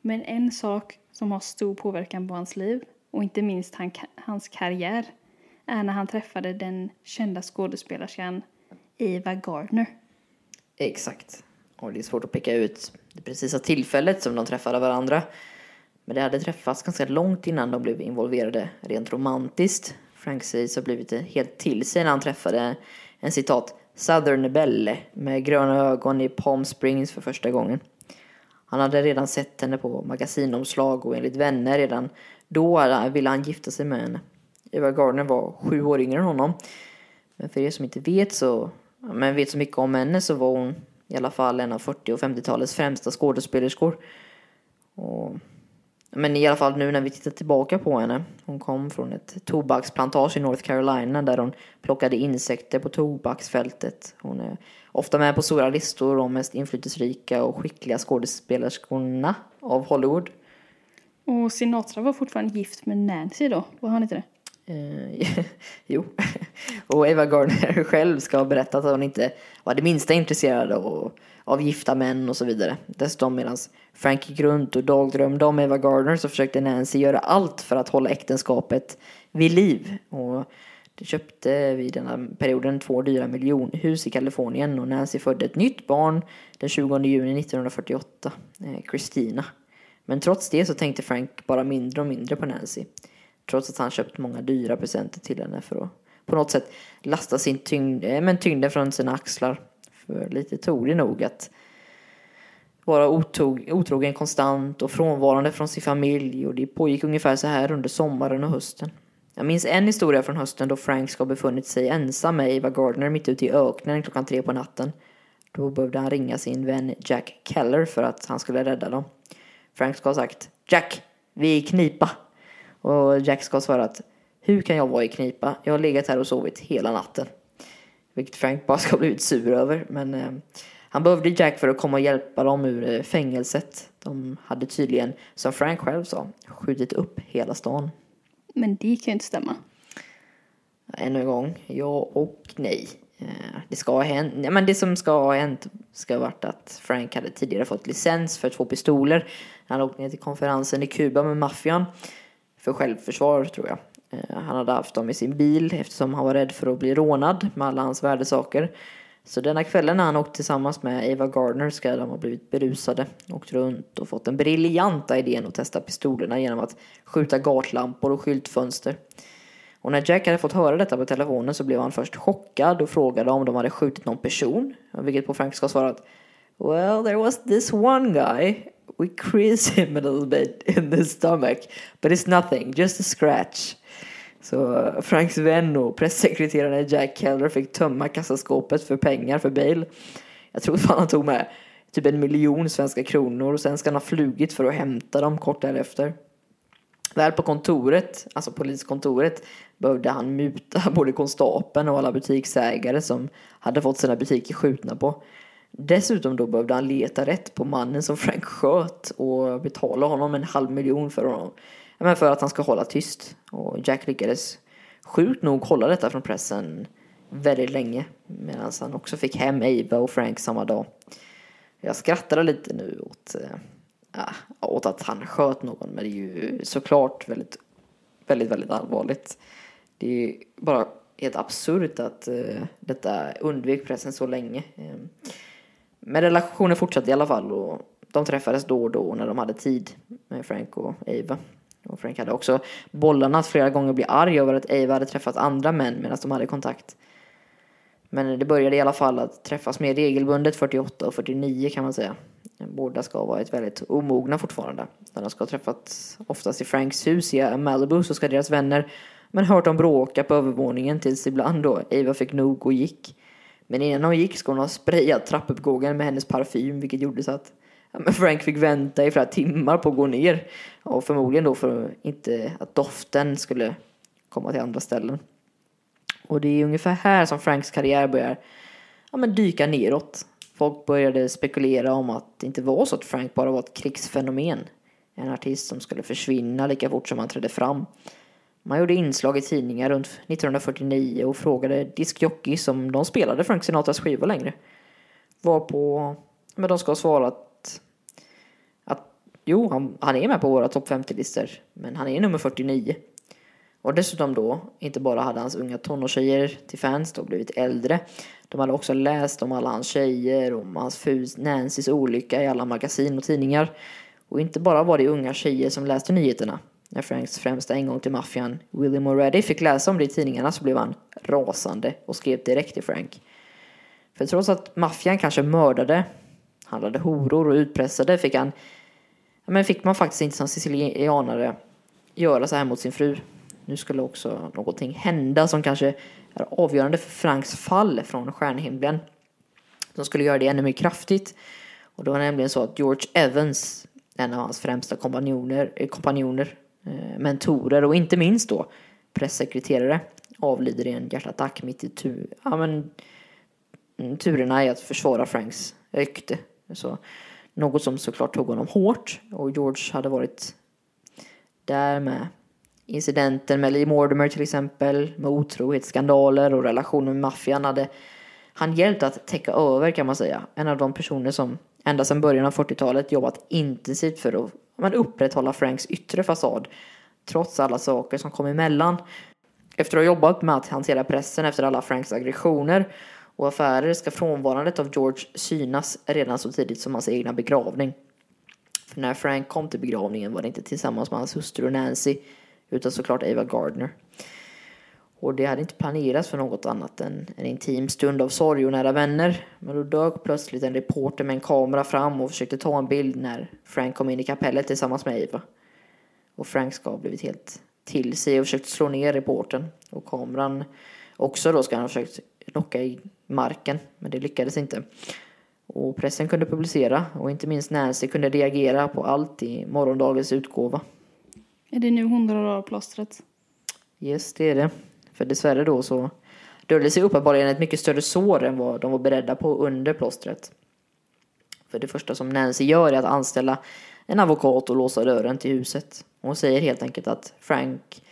Men en sak som har stor påverkan på hans liv och inte minst han, hans karriär är när han träffade den kända skådespelerskan Eva Gardner. Exakt. Och det är svårt att peka ut det precisa tillfället som de träffade varandra. Men det hade träffats ganska långt innan de blev involverade rent romantiskt. Frank sägs ha blivit helt till sig när han träffade en citat Southern Belle med gröna ögon i Palm Springs för första gången. Han hade redan sett henne på magasinomslag och enligt vänner redan då ville han gifta sig med henne. Eva Gardner var sju år yngre än honom. Men för er som inte vet så, men vet så mycket om henne så var hon i alla fall en av 40 och 50-talets främsta skådespelerskor. Och, men i alla fall nu när vi tittar tillbaka på henne. Hon kom från ett tobaksplantage i North Carolina där hon plockade insekter på tobaksfältet. Hon är ofta med på stora listor om mest inflytelserika och skickliga skådespelerskorna av Hollywood. Och Sinatra var fortfarande gift med Nancy då, var han inte det? Eh, jo, och Eva Gardner själv ska ha berättat att hon inte var det minsta intresserad av, av gifta män och så vidare. Dessutom medan Frank gick runt och dagdrömde om Eva Gardner så försökte Nancy göra allt för att hålla äktenskapet vid liv. Och de köpte vid denna perioden två dyra miljonhus i Kalifornien och Nancy födde ett nytt barn den 20 juni 1948, eh, Christina. Men trots det så tänkte Frank bara mindre och mindre på Nancy. Trots att han köpt många dyra presenter till henne för att på något sätt lasta sin tyngd, eh, men tyngden från sina axlar. För lite tog det nog att vara otog, otrogen konstant och frånvarande från sin familj och det pågick ungefär så här under sommaren och hösten. Jag minns en historia från hösten då Frank ska ha befunnit sig ensam med Eva Gardner mitt ute i öknen klockan tre på natten. Då behövde han ringa sin vän Jack Keller för att han skulle rädda dem. Frank ska ha sagt Jack, vi är i knipa. Och Jack ska ha svarat Hur kan jag vara i knipa? Jag har legat här och sovit hela natten. Vilket Frank bara ska ha blivit sur över. Men eh, han behövde Jack för att komma och hjälpa dem ur eh, fängelset. De hade tydligen, som Frank själv sa, skjutit upp hela stan. Men det kan ju inte stämma. Ännu en gång, ja och nej. Eh, det ska ha hänt, ja, men det som ska ha hänt ska ha varit att Frank hade tidigare fått licens för två pistoler. Han åkte ner till konferensen i Kuba med maffian. För självförsvar tror jag. Eh, han hade haft dem i sin bil eftersom han var rädd för att bli rånad med alla hans värdesaker. Så denna kvällen när han åkte tillsammans med Eva Gardner ska de ha blivit berusade, åkt runt och fått den briljanta idén att testa pistolerna genom att skjuta gatlampor och skyltfönster. Och när Jack hade fått höra detta på telefonen så blev han först chockad och frågade om de hade skjutit någon person. Vilket på Frank ska ha svarat Well, there was this one guy. We crease him a little bit in the stomach. But it's nothing, just a scratch. Så Franks vän och pressekreteraren Jack Keller fick tömma kassaskåpet för pengar för bail. Jag tror fan han tog med typ en miljon svenska kronor och sen ska han ha flugit för att hämta dem kort därefter. Väl på kontoret, alltså poliskontoret, behövde han muta både konstapeln och alla butiksägare som hade fått sina butiker skjutna på. Dessutom då behövde han leta rätt på mannen som Frank sköt och betala honom en halv miljon för honom. men för att han ska hålla tyst. Och Jack lyckades sjukt nog hålla detta från pressen väldigt länge. Medan han också fick hem Ava och Frank samma dag. Jag skrattade lite nu åt, äh, åt att han sköt någon. Men det är ju såklart väldigt, väldigt, väldigt allvarligt. Det är bara helt absurt att äh, detta undvek pressen så länge. Äh, men relationen fortsatte i alla fall och de träffades då och då när de hade tid med Frank och Ava. Och Frank hade också bollarna att flera gånger bli arg över att Ava hade träffat andra män medan de hade kontakt. Men det började i alla fall att träffas mer regelbundet 48 och 49 kan man säga. Båda ska ha varit väldigt omogna fortfarande. När de ska ha träffats oftast i Franks hus i Malibu så ska deras vänner men hört dem bråka på övervåningen tills ibland då Ava fick nog och gick. Men innan hon gick ska hon ha sprayat trappuppgången med hennes parfym vilket gjorde så att Frank fick vänta i flera timmar på att gå ner. Och förmodligen då för inte att doften skulle komma till andra ställen. Och det är ungefär här som Franks karriär börjar ja, men dyka neråt. Folk började spekulera om att det inte var så att Frank bara var ett krigsfenomen. En artist som skulle försvinna lika fort som han trädde fram. Man gjorde inslag i tidningar runt 1949 och frågade diskjockeys om de spelade Frank Sinatras skivor längre. Varpå men de ska ha svarat att jo, han, han är med på våra topp 50-listor, men han är nummer 49. Och dessutom då, inte bara hade hans unga tonårstjejer till fans då blivit äldre. De hade också läst om alla hans tjejer, om hans fru Nancys olycka i alla magasin och tidningar. Och inte bara var det unga tjejer som läste nyheterna. När Franks främsta ingång till maffian, William O'Reilly, fick läsa om det i tidningarna så blev han rasande och skrev direkt till Frank. För trots att maffian kanske mördade, handlade horor och utpressade fick han men fick man faktiskt inte som sicilianare göra så här mot sin fru. Nu skulle också någonting hända som kanske är avgörande för Franks fall från stjärnhimlen. Som skulle göra det ännu mer kraftigt. Och det var nämligen så att George Evans, en av hans främsta kompanjoner, eh, kompanjoner Eh, mentorer och inte minst då pressekreterare, avlider i en hjärtattack mitt i tur, ja, men, mm, turerna i att försvara Franks rykte. Så, något som såklart tog honom hårt och George hade varit där med incidenten med Lee Mortimer till exempel, med otrohetsskandaler och relationer med maffian hade han hjälpt att täcka över kan man säga. En av de personer som ända sedan början av 40-talet jobbat intensivt för att men, upprätthålla Franks yttre fasad trots alla saker som kom emellan. Efter att ha jobbat med att hantera pressen efter alla Franks aggressioner och affärer ska frånvarandet av George synas redan så tidigt som hans egna begravning. För när Frank kom till begravningen var det inte tillsammans med hans hustru Nancy utan såklart Ava Gardner. Och det hade inte planerats för något annat än en intim stund av sorg och nära vänner. Men då dök plötsligt en reporter med en kamera fram och försökte ta en bild när Frank kom in i kapellet tillsammans med Ava. Och Frank ska ha blivit helt till sig och försökt slå ner reporten. Och kameran också då ska han ha försökt knocka i marken, men det lyckades inte. Och pressen kunde publicera och inte minst Nancy kunde reagera på allt i morgondagens utgåva. Är det nu hon drar av plåstret? Yes, det är det. För dessvärre då så döljer sig uppenbarligen ett mycket större sår än vad de var beredda på under plåstret. För det första som Nancy gör är att anställa en advokat och låsa dörren till huset. Hon säger helt enkelt att Frank,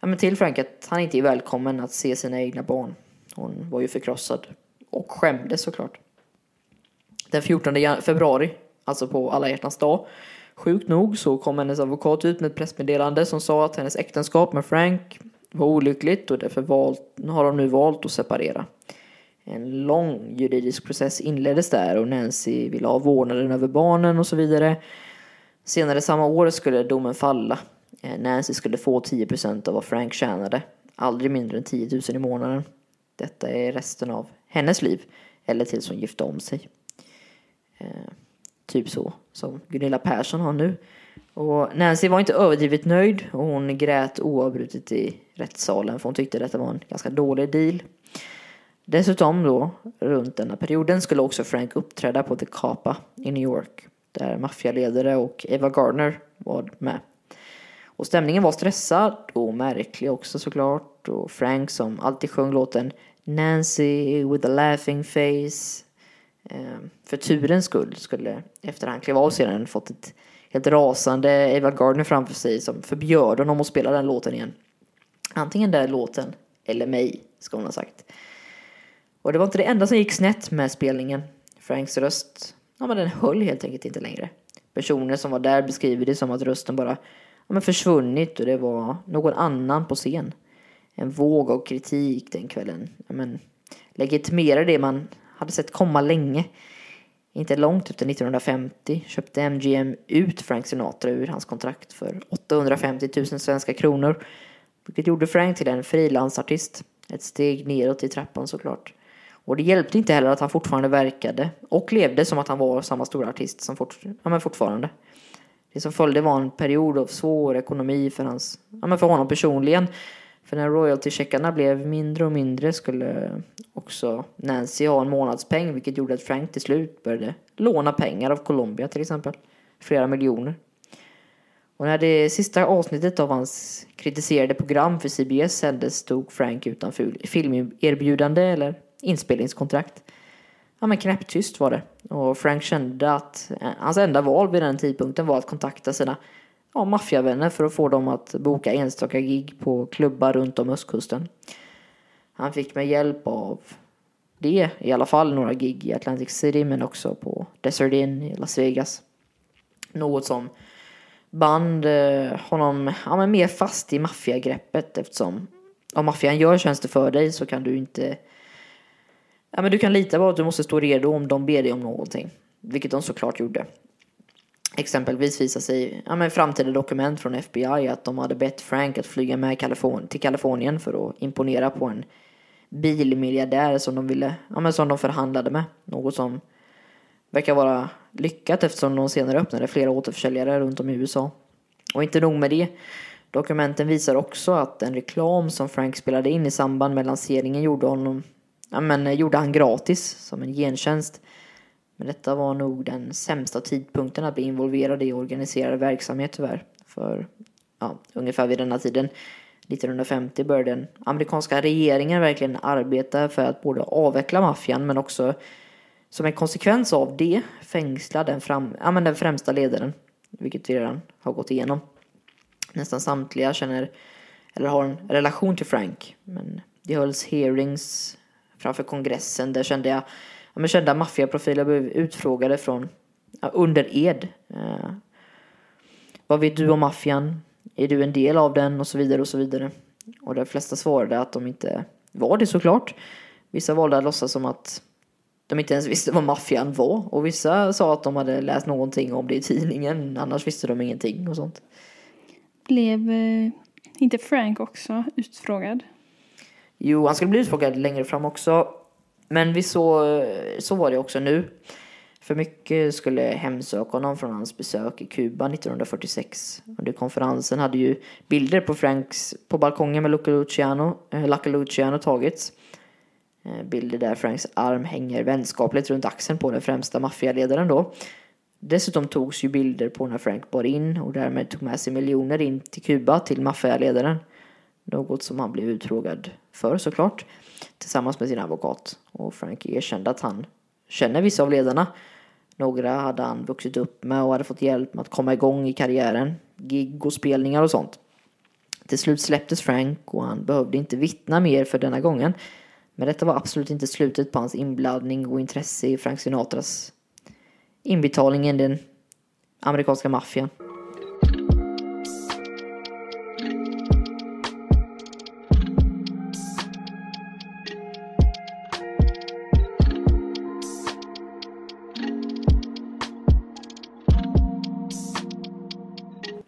ja men till Frank att han inte är välkommen att se sina egna barn. Hon var ju förkrossad och skämdes såklart. Den 14 februari, alltså på alla hjärtans dag, Sjukt nog så kom hennes advokat ut med ett pressmeddelande som sa att hennes äktenskap med Frank var olyckligt och därför valt, har de nu valt att separera. En lång juridisk process inleddes där och Nancy ville ha vårdnaden över barnen och så vidare. Senare samma år skulle domen falla. Eh, Nancy skulle få 10% av vad Frank tjänade. Aldrig mindre än 10 000 i månaden. Detta är resten av hennes liv. Eller tills hon gifte om sig. Eh, Typ så som Gunilla Persson har nu. Och Nancy var inte överdrivet nöjd och hon grät oavbrutet i rättssalen för hon tyckte detta var en ganska dålig deal. Dessutom då, runt denna perioden skulle också Frank uppträda på The Capa i New York. Där maffialedare och Eva Gardner var med. Och stämningen var stressad och märklig också såklart. Och Frank som alltid sjöng låten Nancy with a laughing face eh, för turens skull skulle, efter han klev av scenen, fått ett helt rasande Eva Gardner framför sig som förbjöd honom att spela den låten igen. Antingen den låten eller mig, ska hon ha sagt. Och det var inte det enda som gick snett med spelningen. Franks röst, ja men den höll helt enkelt inte längre. Personer som var där beskriver det som att rösten bara ja, men försvunnit och det var någon annan på scen. En våg av kritik den kvällen. Ja, men, legitimerade det man hade sett komma länge. Inte långt typ efter 1950 köpte MGM ut Frank Sinatra ur hans kontrakt för 850 000 svenska kronor. Vilket gjorde Frank till en frilansartist. Ett steg neråt i trappan såklart. Och det hjälpte inte heller att han fortfarande verkade och levde som att han var samma stora artist som fort, ja, men fortfarande. Det som följde var en period av svår ekonomi för, hans, ja, men för honom personligen. För när royaltycheckarna blev mindre och mindre skulle också Nancy ha en månadspeng vilket gjorde att Frank till slut började låna pengar av Colombia till exempel. Flera miljoner. Och när det sista avsnittet av hans kritiserade program för CBS sändes stod Frank utan filmerbjudande eller inspelningskontrakt. Ja men knäpptyst var det. Och Frank kände att eh, hans enda val vid den tidpunkten var att kontakta sina ja, maffiavänner för att få dem att boka enstaka gig på klubbar runt om östkusten. Han fick med hjälp av det i alla fall några gig i Atlantic City men också på Desert Inn i Las Vegas. Något som band eh, honom ja, men mer fast i maffiagreppet eftersom om maffian gör tjänster för dig så kan du inte Ja, men du kan lita på att du måste stå redo om de ber dig om någonting. Vilket de såklart gjorde. Exempelvis visar sig ja, men framtida dokument från FBI att de hade bett Frank att flyga med Kaliforn till Kalifornien för att imponera på en bilmiljardär som de, ville, ja, men som de förhandlade med. Något som verkar vara lyckat eftersom de senare öppnade flera återförsäljare runt om i USA. Och inte nog med det. Dokumenten visar också att en reklam som Frank spelade in i samband med lanseringen gjorde honom ja, men, gjorde han gratis som en gentjänst. Men detta var nog den sämsta tidpunkten att bli involverad i organiserad verksamhet tyvärr. För ja, ungefär vid denna tiden, 1950, började den amerikanska regeringen verkligen arbeta för att både avveckla maffian men också som en konsekvens av det fängsla den, fram, ja, men den främsta ledaren. Vilket vi redan har gått igenom. Nästan samtliga känner eller har en relation till Frank. Men det hölls hearings framför kongressen. Där kände jag men kända maffiaprofiler blev utfrågade från under ed. Eh, vad vet du om maffian? Är du en del av den? Och så vidare och så vidare. Och de flesta svarade att de inte var det såklart. Vissa valde att låtsas som att de inte ens visste vad maffian var. Och vissa sa att de hade läst någonting om det i tidningen. Annars visste de ingenting och sånt. Blev eh, inte Frank också utfrågad? Jo, han skulle bli utfrågad längre fram också. Men vi så, så var det också nu. För mycket skulle hemsöka honom från hans besök i Kuba 1946. Under konferensen hade ju bilder på Franks på balkongen med Lucky Luciano, eh, Luca Luciano tagits. Eh, bilder där Franks arm hänger vänskapligt runt axeln på den främsta maffialedaren då. Dessutom togs ju bilder på när Frank bar in och därmed tog med sig miljoner in till Kuba till maffialedaren. Något som han blev utfrågad för såklart. Tillsammans med sin advokat. Och Frank erkände att han känner vissa av ledarna. Några hade han vuxit upp med och hade fått hjälp med att komma igång i karriären. Gig och spelningar och sånt. Till slut släpptes Frank och han behövde inte vittna mer för denna gången. Men detta var absolut inte slutet på hans inblandning och intresse i Frank Sinatras inbetalning i den amerikanska maffian.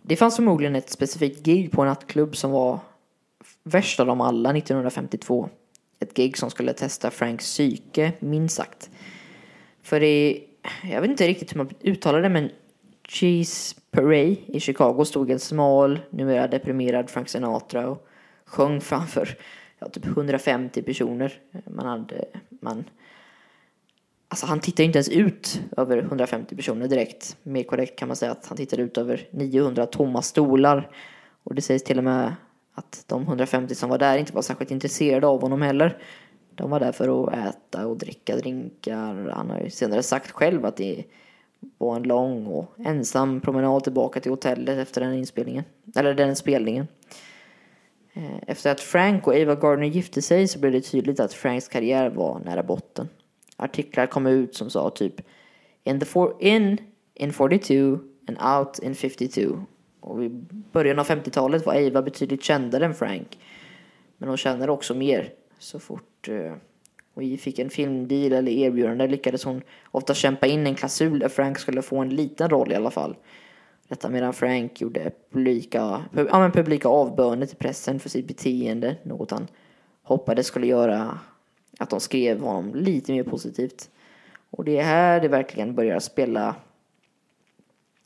Det fanns förmodligen ett specifikt gig på en nattklubb som var värst av dem alla 1952. Ett gig som skulle testa Franks psyke, minst sagt. För i, jag vet inte riktigt hur man uttalar det, men Cheese Parade i Chicago stod en smal, numera deprimerad Frank Sinatra och sjöng framför ja, typ 150 personer. Man hade, man Alltså han tittar ju inte ens ut över 150 personer direkt. Mer korrekt kan man säga att han tittar ut över 900 tomma stolar. Och det sägs till och med att de 150 som var där inte var särskilt intresserade av honom heller. De var där för att äta och dricka drinkar. Han har ju senare sagt själv att det var en lång och ensam promenad tillbaka till hotellet efter den inspelningen. Eller den spelningen. Eh, efter att Frank och Ava Gardner gifte sig så blev det tydligt att Franks karriär var nära botten. Artiklar kom ut som sa typ In, the for in, in 42 and out in 52. Och i början av 50-talet var Eva betydligt kändare än Frank. Men hon tjänade också mer så fort eh, uh, vi fick en filmdeal eller erbjudande lyckades hon ofta kämpa in en klausul där Frank skulle få en liten roll i alla fall. Detta medan Frank gjorde publika, ja, publika avböner till pressen för sitt beteende, något han hoppades skulle göra att de skrev honom lite mer positivt. Och det är här det verkligen börjar spela,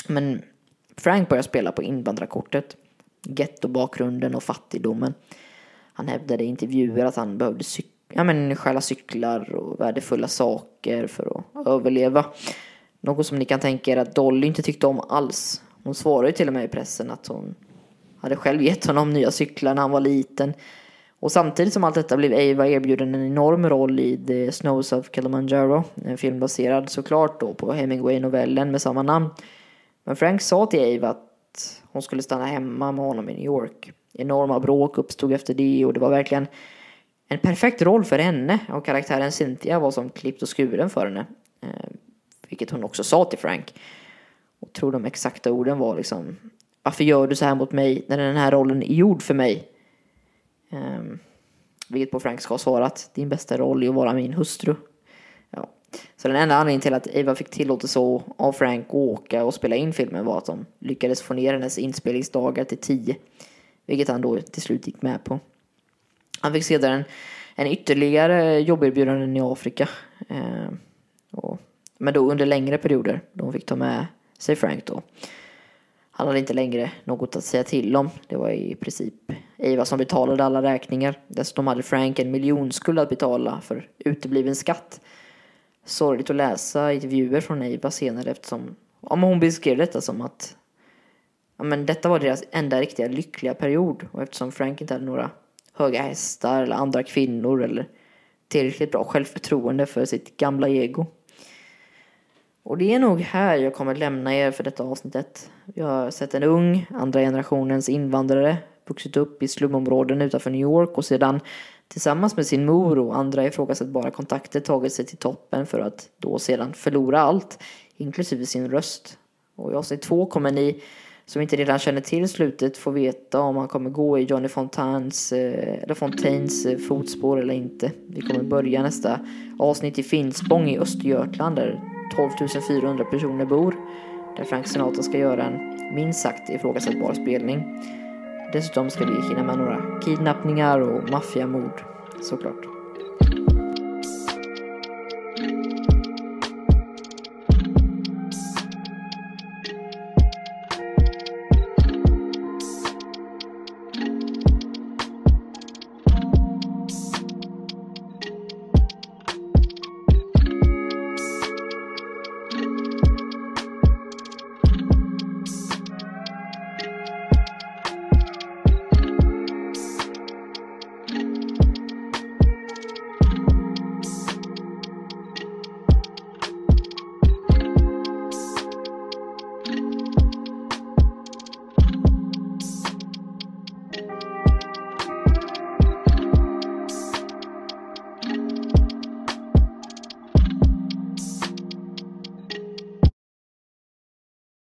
men Frank börjar spela på invandrarkortet, gettobakgrunden och fattigdomen. Han hävdade i intervjuer att han behövde cyk ja, men stjäla cyklar och värdefulla saker för att överleva. Något som ni kan tänka er att Dolly inte tyckte om alls. Hon svarade ju till och med i pressen att hon hade själv gett honom nya cyklar när han var liten. Och samtidigt som allt detta blev Ava erbjuden en enorm roll i The Snows of Kilimanjaro, en film baserad såklart då på Hemingway-novellen med samma namn. Men Frank sa till Ava att hon skulle stanna hemma med honom i New York. Enorma bråk uppstod efter det och det var verkligen en perfekt roll för henne och karaktären Cynthia var som klippt och skuren för henne. Ehm, vilket hon också sa till Frank. Och tror de exakta orden var liksom Varför gör du så här mot mig när den här rollen är gjord för mig? Eh, vilket på Frank ska ha svarat Din bästa roll är att vara min hustru. Ja. Så den enda anledningen till att Eva fick tillåtelse av Frank att åka och spela in filmen var att de lyckades få ner hennes inspelningsdagar till tio. Vilket han då till slut gick med på. Han fick sedan en, en ytterligare jobberbjudanden i Afrika. Eh, och, men då under längre perioder. Då hon fick ta med sig Frank då. Han hade inte längre något att säga till om. Det var i princip Eva som betalade alla räkningar. Dessutom hade Frank en miljonskuld att betala för utebliven skatt. Sorgligt att läsa intervjuer från Eva senare eftersom ja, hon beskrev detta som att ja, men detta var deras enda riktiga lyckliga period. Och eftersom Frank inte hade några höga hästar eller andra kvinnor eller tillräckligt bra självförtroende för sitt gamla ego. Och det är nog här jag kommer lämna er för detta avsnittet. Jag har sett en ung, andra generationens invandrare vuxit upp i slumområden utanför New York och sedan tillsammans med sin mor och andra ifrågasättbara kontakter tagit sig till toppen för att då sedan förlora allt, inklusive sin röst. Och i avsnitt två kommer ni som inte redan känner till slutet får veta om han kommer gå i Johnny Fontaines, eh, eller Fontaines eh, fotspår eller inte. Vi kommer börja nästa avsnitt i Finspång i Östergötland där 12 400 personer bor. Där Frank Sinatra ska göra en minst sagt ifrågasättbar spelning. Dessutom ska vi hinna med några kidnappningar och maffiamord såklart.